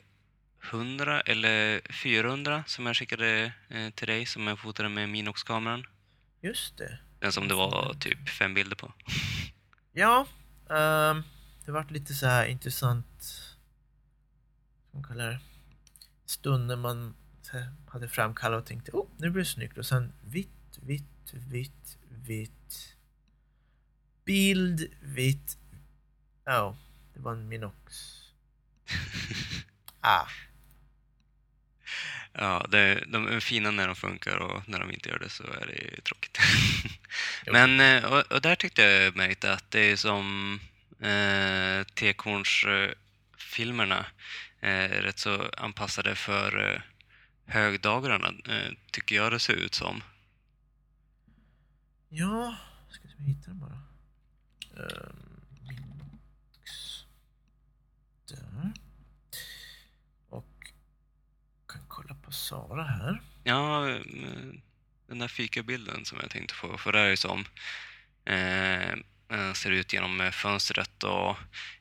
100 eller 400 som jag skickade eh, till dig som jag fotade med Minox-kameran. Just det. Den som det var typ fem bilder på. (laughs) Ja, ehm, det vart lite så här intressant vad man kallar det, stund när man hade framkallat och tänkte oh, nu blir det snyggt. Och sen vitt, vitt, vitt, vitt. Bild, vitt. Ja, det var en Minox. (laughs) Ah, Ja, det, de är fina när de funkar och när de inte gör det så är det ju tråkigt. (laughs) Men, eh, och, och där tyckte jag märkte att det är som eh, T-korns-filmerna eh, rätt så anpassade för eh, högdagarna, eh, tycker jag det ser ut som. ja, ska vi hitta den bara? Ehm, Minox där. Och kan kolla på Sara här. Ja, eh, den där fikabilden som jag tänkte få, för det är ju som eh, eh, ser ut genom eh, fönstret och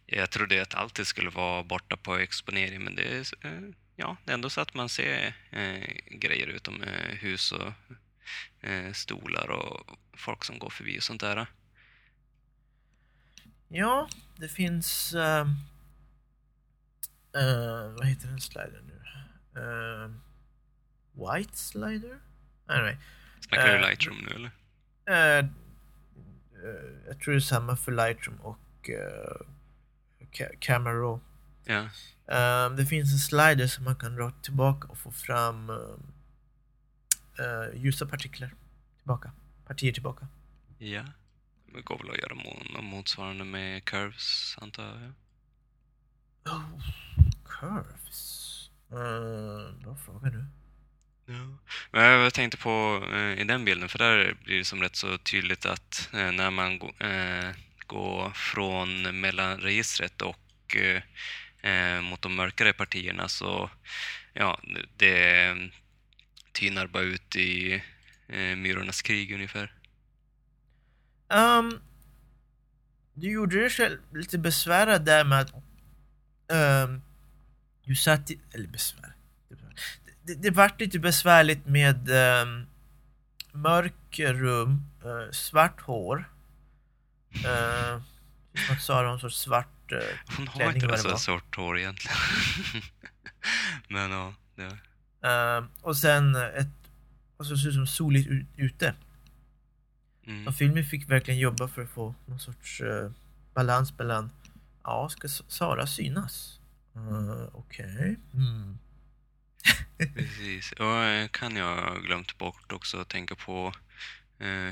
jag trodde att allt det skulle vara borta på exponering men det är, eh, ja, det är ändå så att man ser eh, grejer utom eh, hus och eh, stolar och folk som går förbi och sånt där. Ja, det finns... Uh, uh, vad heter den slider nu? Uh, white slider? Anyway. Snackar du Lightroom nu eller? Jag tror det är samma för Lightroom och Camera. Ja. Ehm, det finns en slider som man kan dra tillbaka och få fram eh, ljusa partiklar tillbaka. Partier tillbaka. Ja. Det går väl att göra motsvarande med curves, antar jag. Oh, curves. Uh, bra fråga nu. Ja. Men jag tänkte på eh, i den bilden, för där blir det som rätt så tydligt att eh, när man gå, eh, från mellanregistret och eh, mot de mörkare partierna så ja, det tynar bara ut i eh, Myrornas krig ungefär. Um, du gjorde dig själv lite besvärad där med att um, du satt i, eller besvär. Det, det vart lite besvärligt med um, mörker rum, uh, svart hår. Uh, Sara har en sorts svart uh, Hon har Klänning inte så svart hår egentligen. (laughs) Men ja, det, Ehm, och sen ett, alltså ser ut som soligt ut, ute. mm. Och filmen fick verkligen jobba för att få någon sorts eh, balans mellan, ja, ska Sara synas? Uh, Okej. Mm. (laughs) Precis. Och kan jag glömt bort också att tänka på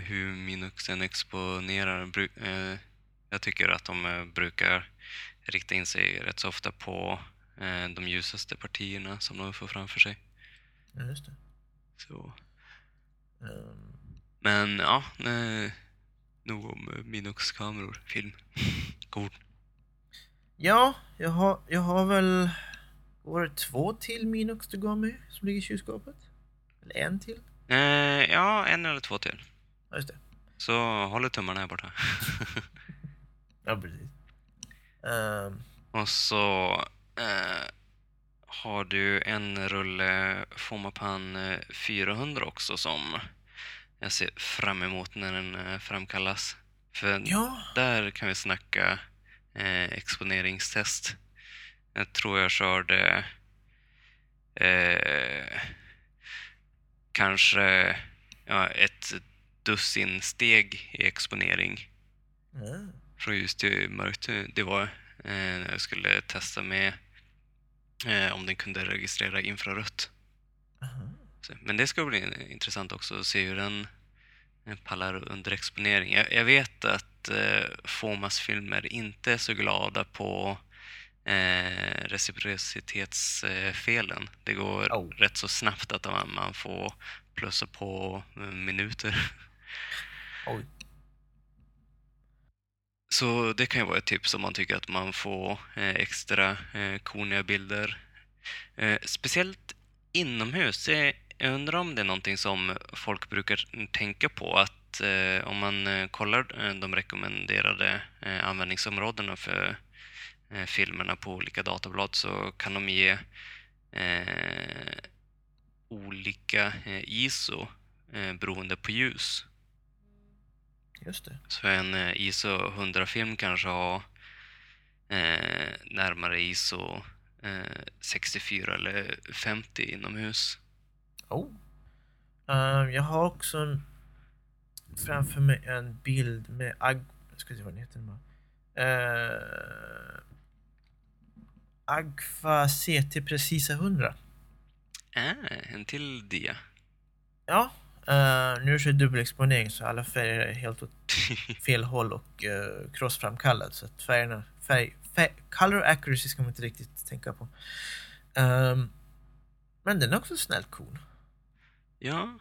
hur Minuxen exponerar. Eh, jag tycker att de eh, brukar rikta in sig rätt så ofta på eh, de ljusaste partierna som de får framför sig. Ja, just det. Så. Ehm, Men ja, eh, nog om eh, Minux-kameror, film. (laughs) God. ja, jag har, jag har väl, var det två till Minox du gav mig som ligger i kylskåpet? Eller en till? Eh, ja, en eller två till. Ja, just det. Så håller tummarna här borta. (laughs) Ja, precis. Ehm, Och så eh, har du en rulle Fomapan eh, 400 också som jag ser fram emot när den eh, framkallas. För ja, där kan vi snacka eh, exponeringstest. Jag tror jag körde eh, kanske ja, ett dussin steg i exponering ja. från ljus till mörkt. Det var eh, när jag skulle testa med eh, om den kunde registrera infrarött. Så, men det ska bli intressant också att se hur den eh, pallar under exponering. Jag, jag vet att eh, Fomas filmer inte är så glada på eh, reciprocitetsfelen. Det går Oh. rätt så snabbt att man, man får plussa på minuter. Oj. Så det kan ju vara ett tips om man tycker att man får eh, extra eh, koniga bilder. Eh, speciellt inomhus. Jag undrar om det är någonting som folk brukar tänka på att om man kollar de rekommenderade användningsområdena för filmerna på olika datablad så kan de ge olika ISO beroende på ljus. Just det. Så en eh, ISO 100-film kanske har eh, närmare ISO eh, 64 eller 50 inomhus. Oh. Ehm, jag har också en, framför mig en bild med Ag... Jag ska se vad den heter. Uh, Agfa CT Precisa 100. Äh, en till dia. Ja, uh, nu är det dubbelexponering så alla färger är helt åt (laughs) fel håll och uh, crossframkallad så att färgerna, färg, färg, color accuracy ska man inte riktigt tänka på. Ehm, men den är också snällt cool. ja.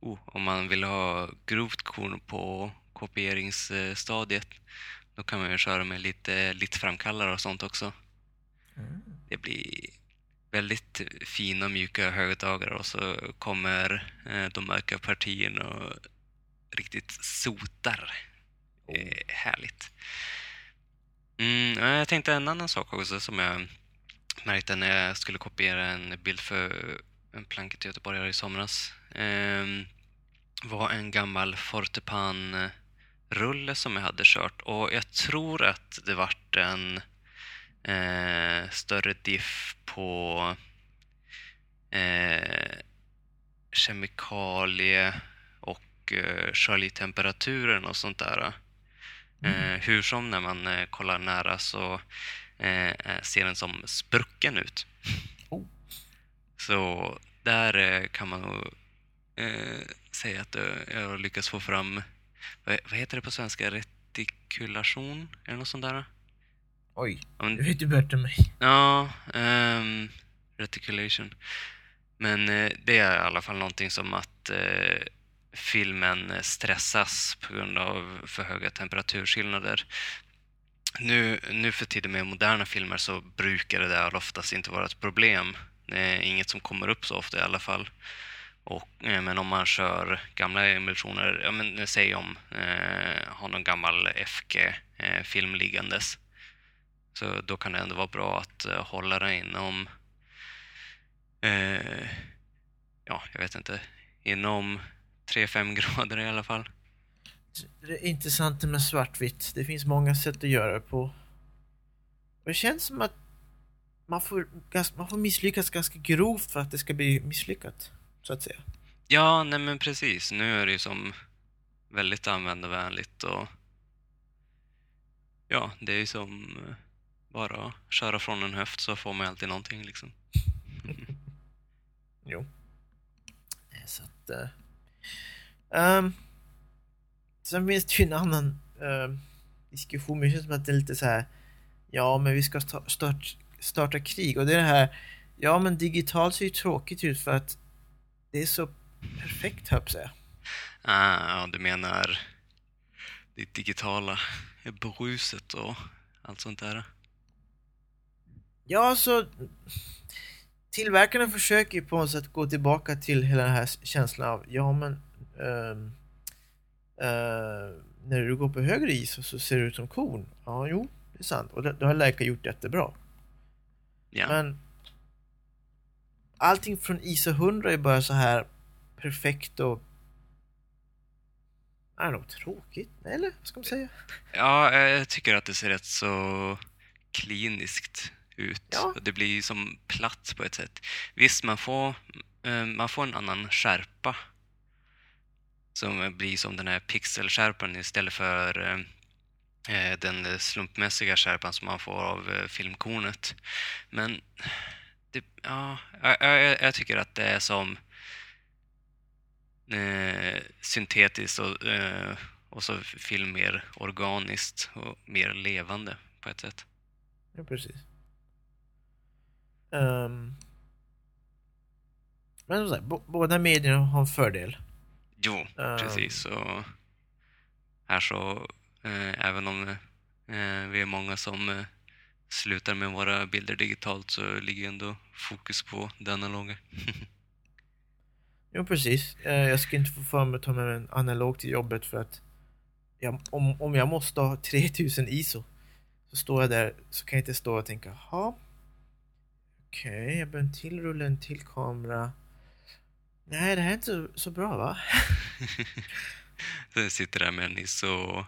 Oh, om man vill ha grovt korn på kopieringsstadiet då kan man ju köra med lite litframkallare och sånt också. Mm. Det blir väldigt fina mjuka högtalare och så kommer eh, de mörka partierna och riktigt sotar. Eh, härligt. Mm, ja, jag tänkte en annan sak också som jag märkte när jag skulle kopiera en bild för en planket i Göteborg i somras. Ehm, var en gammal Fortepan-rulle som jag hade kört och jag tror att det vart en eh, större diff på eh, kemikalie och eh, Charlie-temperaturen och sånt där. Eh, hur som när man eh, kollar nära så ser den som sprucken ut. Oh. Så där kan man nog säga att jag lyckats få fram, vad, vad heter det på svenska, retikulation? Är det något sånt där? Oj, men- det vet du bättre än mig. Ja, ehm, reticulation. Men eh, det är i alla fall någonting som att eh, filmen stressas på grund av för höga temperaturskillnader. Nu, nu för tiden med moderna filmer så brukar det där oftast inte vara ett problem. Det är inget som kommer upp så ofta i alla fall. Och, eh, men om man kör gamla emulsioner, ja, men, säg om eh, har någon gammal FG-film liggandes, så då kan det ändå vara bra att eh, hålla det inom, eh, ja, jag vet inte, inom 3-5 (laughs) grader i alla fall. Det är intressant med svartvitt. Det finns många sätt att göra det på. Och det känns som att man får, man får misslyckas ganska grovt för att det ska bli misslyckat. Så att säga. Ja, nej men precis. Nu är det ju som väldigt användarvänligt och ja, det är ju som eh, bara köra från en höft så får man alltid någonting liksom. (laughs) Jo. Eh, Så att... Uh, um, sen finns det ju en annan ehm, diskussion, men det känns som att det är lite så här. Ja, men vi ska sta- start, starta krig och det är det här. Ja, men digitalt ser ju tråkigt ut för att det är så perfekt, höll jag på. Ah, ja, du menar det digitala bruset och allt sånt där? Ja, så tillverkarna försöker ju på något sätt gå tillbaka till hela den här känslan av ja, men ehm, eh, när du går på högre is så- så ser du ut som korn. Ja, jo, det är sant. Och det, det har Leica gjort jättebra. Ja. Men allting från ISO 100 är bara så här perfekt och I don't know, tråkigt? Eller vad ska man säga? Ja, jag tycker att det ser rätt så kliniskt ut. Ja. Och Det blir som platt på ett sätt. Visst, man får, eh, man får en annan skärpa. Som blir som den här pixelskärpan istället för eh, eh, den slumpmässiga skärpan som man får av filmkornet. Men det, ja, jag, jag, jag tycker att det är som eh, syntetiskt och, eh, och så film mer organiskt och mer levande på ett sätt. Ja, precis. Ehm, men som sagt, bo- båda medierna har en fördel. Jo, Ehm. precis. Och här så, eh, även om eh, vi är många som eh, slutar med våra bilder digitalt så ligger ändå fokus på det analoga. (laughs) Jo, precis. Eh, jag ska inte få för mig att ta med mig en analog till jobbet för att jag, om, om jag måste ha 3000 ISO så står jag där så kan jag inte stå och tänka, jaha, okej, jag behöver en till rulle, en till kamera. Nej, det här är inte så, bra va? (laughs) jag sitter där med en ISO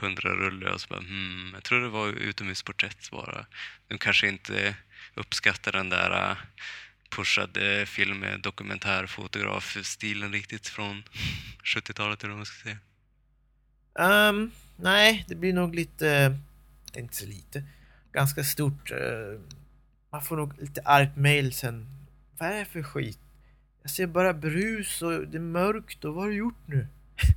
100-rulle och så bara hmm, jag tror det var utomhusporträtt bara. De kanske inte uppskattar den där uh, pushade film dokumentärfotograf-stilen riktigt från (laughs) 70-talet eller vad man ska säga. Ehm, nej, det blir nog lite, inte så lite, ganska stort. eh, man får nog lite argt mail sen. Vad är det för skit? Jag ser bara brus och det är mörkt och vad har du gjort nu?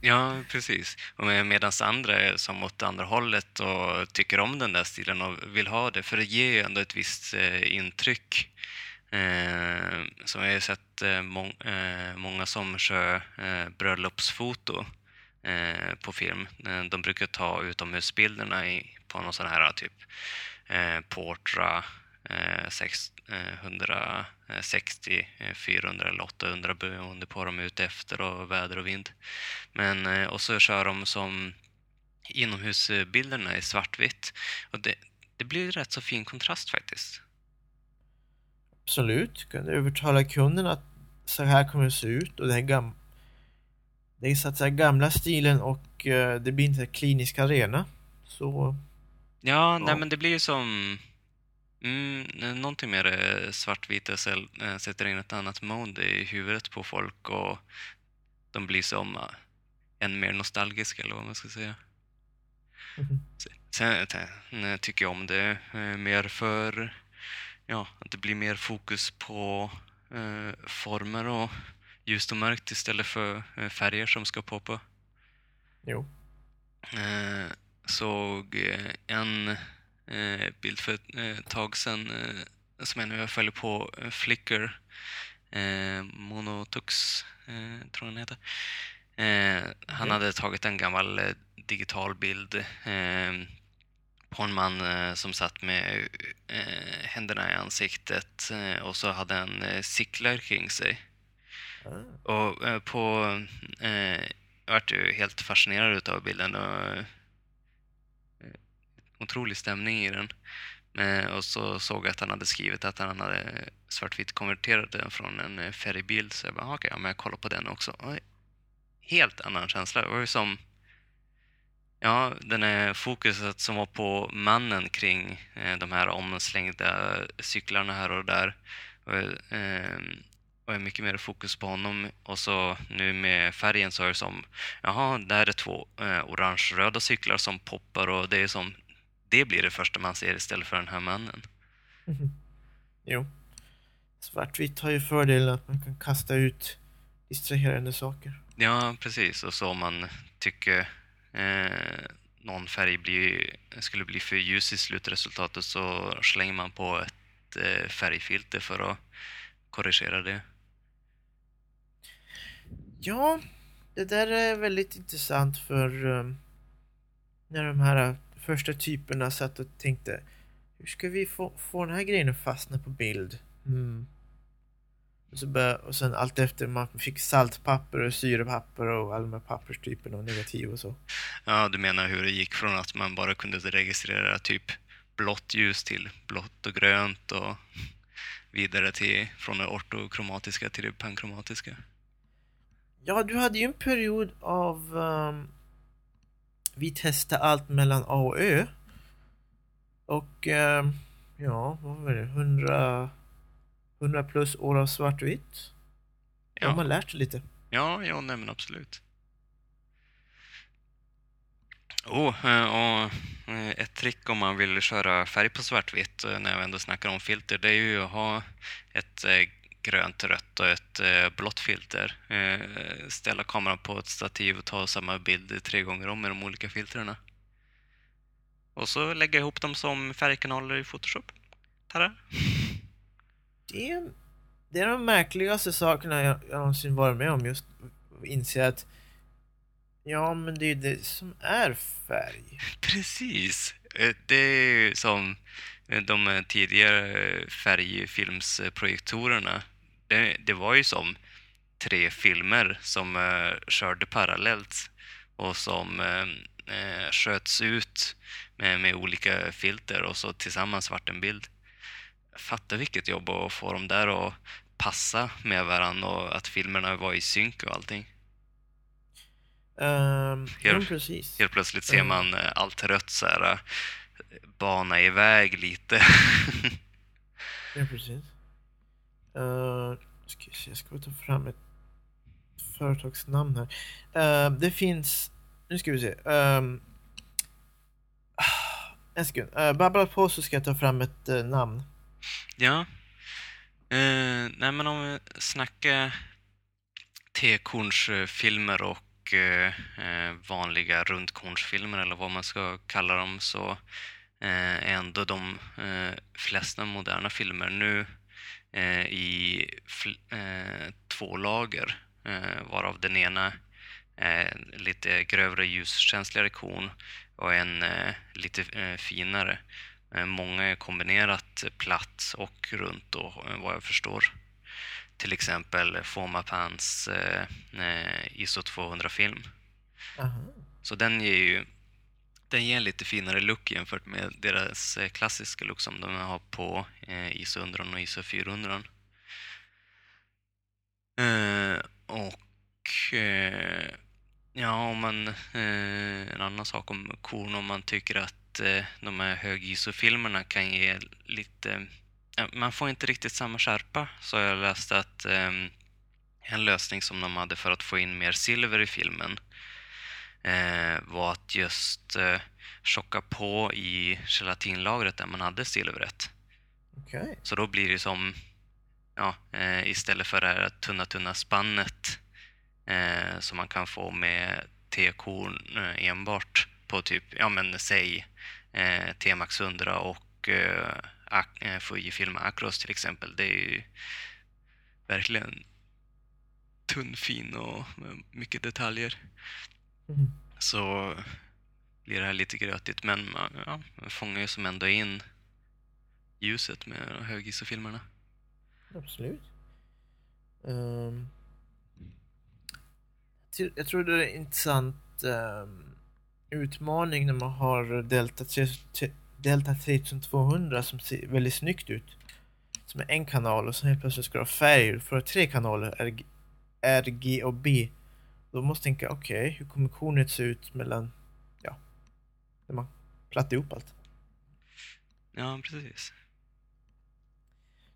Ja, precis. Med- medans andra är som åt andra hållet och tycker om den där stilen och vill ha det, för det ger ju ändå ett visst eh, intryck. Eh, som jag har sett eh, må eh, många som kör eh, bröllopsfoto eh, på film. Eh, de brukar ta utomhusbilderna i, på någon sån här typ eh, Portra 160, eh, 400 eller 800 beroende på vad de är ute efter och väder och vind. Men, eh, och så kör de som inomhusbilderna i svartvitt. Och det, det blir rätt så fin kontrast faktiskt. Absolut, kan du övertala kunden att så här kommer det se ut och det är gam... Det är så att säga gamla stilen och eh, det blir inte klinisk arena. Så Ja, nej Ja. men det blir ju som... Mm, någonting mer eh, svartvita säl- eh, sätter in ett annat mode i huvudet på folk och de blir som eh, än mer nostalgiska eller vad man ska säga. Mhm. Sen sen, eh, tycker jag om det eh, mer för ja, att det blir mer fokus på eh, former och ljust och mörkt istället för eh, färger som ska poppa. jo. Eh, såg eh, en eh, bild för ett eh, tag sedan eh, som jag nu följer på eh, Flickr. Eh, Monotux, eh, tror han heter. Eh, han Okej. hade tagit en gammal digital bild på en man som satt med händerna i ansiktet och så hade han eh, cyklar kring sig. Ah. Och på... Jag vart ju helt fascinerad utav bilden och otrolig stämning i den. Eh, och så såg jag att han hade skrivit att han hade svartvitt konverterat den från en eh, färgbild. Så jag bara, okej, ja, men jag kollar på den också. Oj, helt annan känsla. Det var ju som... Ja, den här fokuset som var på mannen kring eh, de här omslängda cyklarna här och där. Och, eh, och är mycket mer fokus på honom. Och så nu med färgen så är det som, jaha, där är två eh, orange-röda cyklar som poppar och det är som, det blir det första man ser istället för den här mannen. Mhm. Jo. Svartvitt har ju fördelen att man kan kasta ut distraherande saker. Ja, precis. Och så om man tycker eh, någon färg blir, skulle bli för ljus i slutresultatet så slänger man på ett eh, färgfilter för att korrigera det. Ja, det där är väldigt intressant för um, när de här första typerna satt och tänkte hur ska vi få, få den här grejen att fastna på bild? Mm. Och, så bör, och sen allt efter man fick saltpapper och syrepapper och alla de här papperstyperna och negativ och så. Ja, du menar hur det gick från att man bara kunde registrera typ blått ljus till blått och grönt och vidare till från det ortokromatiska till det pankromatiska. Ja, du hade ju en period av um, vi testade allt mellan A och Ö. Och um, ja, vad var det? 100, 100 plus år av svartvitt. Ja. Man lärt sig lite. ja, ja nej, men absolut. Oh, eh, och eh, ett trick om man vill köra färg på svartvitt, eh, när jag ändå snackar om filter, det är ju att ha ett eh, grönt, rött och ett eh, blått filter. Eh, Ställa kameran på ett stativ och ta samma bild tre gånger om med de olika filtrerna. Och så lägga ihop dem som färgkanaler i Photoshop. Tada! Det är, det är de märkligaste sakerna jag, jag någonsin varit med om. Just inse att ja, men det är det som är färg. Precis! Eh, Det är ju som de tidigare färgfilmsprojektorerna. Det, det var ju som tre filmer som eh, körde parallellt och som eh, eh, sköts ut med, med olika filter och så tillsammans vart en bild. Fatta vilket jobb att få dem där att passa med varandra och att filmerna var i synk och allting. Um, Helt- precis. Helt plötsligt ser Mm. man eh, allt rött så här, eh, bana iväg lite. (laughs) Ja, precis. Uh, ska se, jag ska ta fram ett företagsnamn här. Uh, det finns, nu ska vi se. Um, en sekund. Uh, babbla på så ska jag ta fram ett uh, namn. ja. Uh, nej men om vi snackar tekornsfilmer och vanliga rundkornsfilmer eller vad man ska kalla dem så är ändå de flesta moderna filmer nu i fl- eh, två lager eh, varav den ena lite grövre ljuskänsligare kon och en eh, lite eh, finare. Eh, Många är kombinerat platt och runt då, eh, vad jag förstår. Till exempel Fomapans eh, eh, ISO 200-film. Aha. Så den ger ju den ger en lite finare look jämfört med deras eh, klassiska look som de har på eh, ISO 100 och ISO 400. Eh, och ja, om man, en annan sak om korn, om man tycker att de här hög ISO-filmerna kan ge lite, man får inte riktigt samma skärpa, så har jag läst att en lösning som de hade för att få in mer silver i filmen var att just eh, tjocka på i gelatinlagret där man hade silvret. Okej. Så då blir det som, ja, eh, istället för det här tunna, tunna spannet eh, som man kan få med T-korn eh, enbart på typ, ja men säg eh, T-Max 100 och eh, Ac- eh, Fujifilm Acros till exempel. Det är ju verkligen tunnfin och med mycket detaljer. Mm. Så blir det här lite grötigt men man, ja, man fångar ju som ändå in ljuset med de hög ISO-filmerna. Absolut. Till- jag tror det är en intressant ehm, utmaning när man har Delta, 3, Delta 3200 som ser väldigt snyggt ut. Som är en kanal och sen helt plötsligt ska du ha färg för tre kanaler, RG, RG och B. Då måste jag tänka, okej, hur kommer kornet se ut mellan, ja, när man plattar ihop allt. Ja, precis.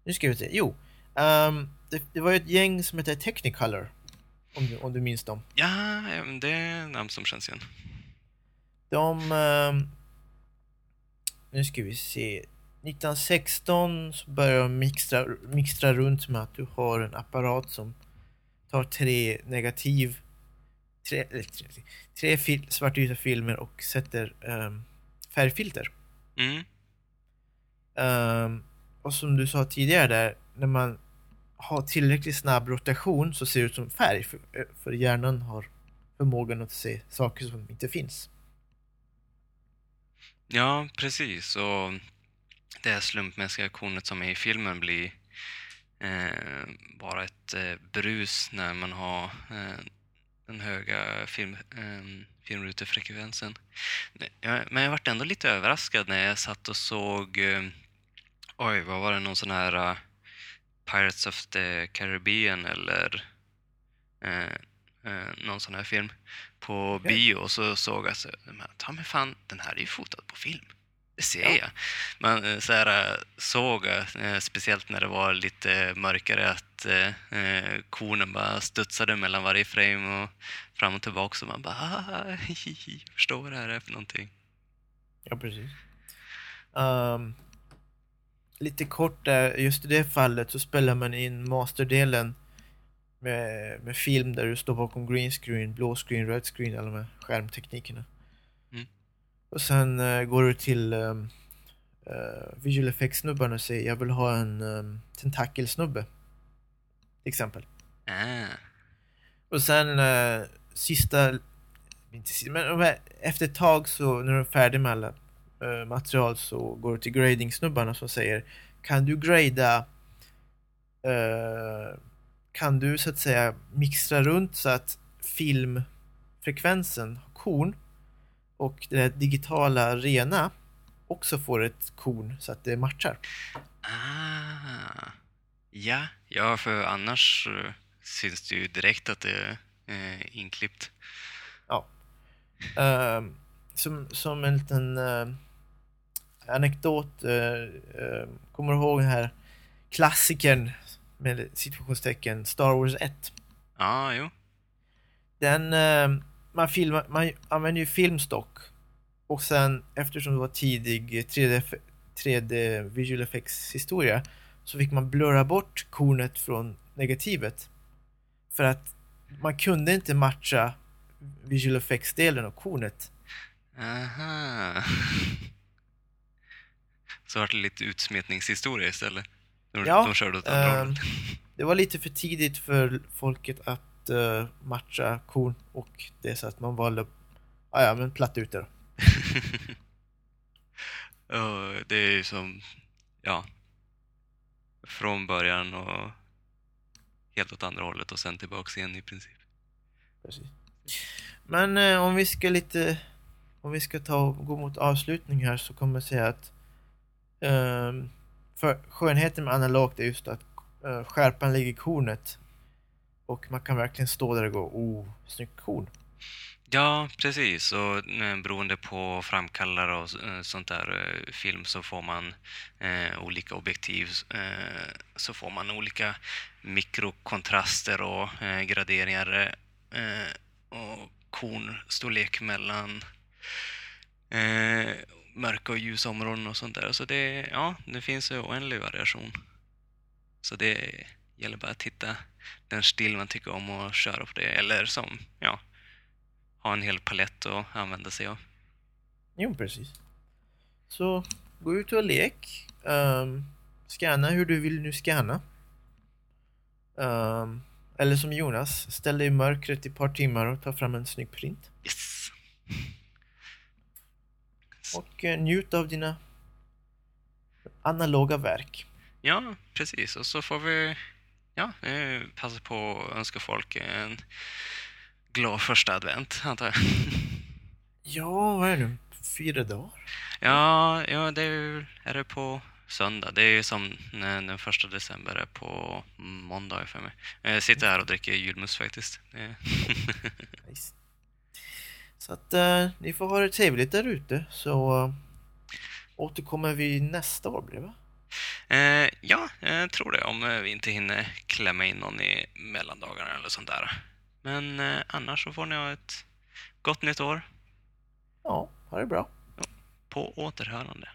Nu ska vi se. Jo, ehm, det, det var ju ett gäng som hette Technicolor. Om du, om du minns dem. Ja, det är namn som känns igen. De... ehm, nu ska vi se. 1916 så börjar de mixtra, mixtra runt med att du har en apparat som tar tre negativ, tre, eller tre, tre fil, svartvita filmer och sätter um, färgfilter. Mm. Ehm, och som du sa tidigare där, när man har tillräckligt snabb rotation så ser det ut som färg, för, för hjärnan har förmågan att se saker som inte finns. Ja, precis. Och det här slumpmässiga kornet som är i filmen blir eh, bara ett eh, brus när man har eh, den höga film, eh, filmrutefrekvensen. Men jag vart ändå lite överraskad när jag satt och såg, eh, oj, vad var det, någon sån här eh, Pirates of the Caribbean eller eh, eh, någon sån här film på bio och så såg jag så, men, ta mig fan, den här är ju fotad på film. Det ser Ja. jag. Man eh, så här, eh, såg, eh, speciellt när det var lite mörkare, att eh, kornen bara studsade mellan varje frame och fram och tillbaka. Så man bara, ah, hihi, förstår vad det här är för någonting. Ja, precis. Ehm, lite kort där, just i det fallet så spelar man in masterdelen med, med film där du står bakom green screen, blå screen, red screen, alla de här skärmteknikerna. Och sen eh, går du till um, visual effects-snubbarna och säger jag vill ha en um, tentakelsnubbe. Till exempel. Ah, Och sen eh, sista, inte sista, men efter ett tag så när du är färdig med alla eh, material så går du till grading-snubbarna som säger Kan du grada Kan du så att säga mixtra runt så att filmfrekvensen har korn och där digitala rena också får ett korn så att det matchar. ah. Ja, ja, för annars eh, syns det ju direkt att det är eh, inklippt. Ehm, som, som en liten uh, anekdot, uh, uh, kommer du ihåg den här klassikern med situationstecken Star Wars 1? Ja, jo. Den, eh, man, filmar, man använder ju filmstock och sen eftersom det var tidig 3D, 3D visual effects historia så fick man blurra bort kornet från negativet. För att man kunde inte matcha visual effects-delen och kornet. Aha. (laughs) Så vart det lite utsmetningshistoria istället. De, Ja, de körde åt andra hållet. Det var lite för tidigt för folket att eh, matcha korn och det så att man valde, ah, ja men platt ut det då. (laughs) Ja, det är ju som, ja, från början och helt åt andra hållet och sen tillbaks igen i princip. Precis. Men eh, om vi ska lite om vi ska ta gå mot avslutning här så kommer jag säga att ehm, för skönheten med analogt är just att uh, skärpan ligger i kornet och man kan verkligen stå där och gå oh, snyggt korn. Ja, precis. Och eh, beroende på framkallare och eh, sånt där eh, film så får man eh, olika objektiv. Eh, så får man olika mikrokontraster och eh, graderingar eh, och kornstorlek mellan eh, mörka och ljusa områden och sånt där. Så det, ja, det finns oändlig variation. Så det gäller bara att hitta den stil man tycker om och köra på det. Eller som, ja, ha en hel palett att använda sig av. Jo, precis. Så gå ut och lek. Um, scanna hur du vill nu scanna. Um, eller som Jonas, ställ dig i mörkret i ett par timmar och ta fram en snygg print. Yes! Och uh, njut av dina analoga verk. Ja, precis. Och så får vi ja, eh, passa på att önska folk en glad första advent, antar jag. (laughs) Ja, vad är det nu? Fyra dagar? Ja, ja det är, är det på söndag. Det är ju som den första december är på måndag för mig. Jag sitter här och dricker julmust faktiskt. (laughs) Nice. Så att uh, ni får ha det trevligt där ute så uh, återkommer vi nästa år blir det va? Eh, ja, jag tror det. Om eh, vi inte hinner klämma in någon i mellandagarna eller sånt där. Men eh, annars så får ni ha ett gott nytt år. Ja, ha det bra. På återhörande.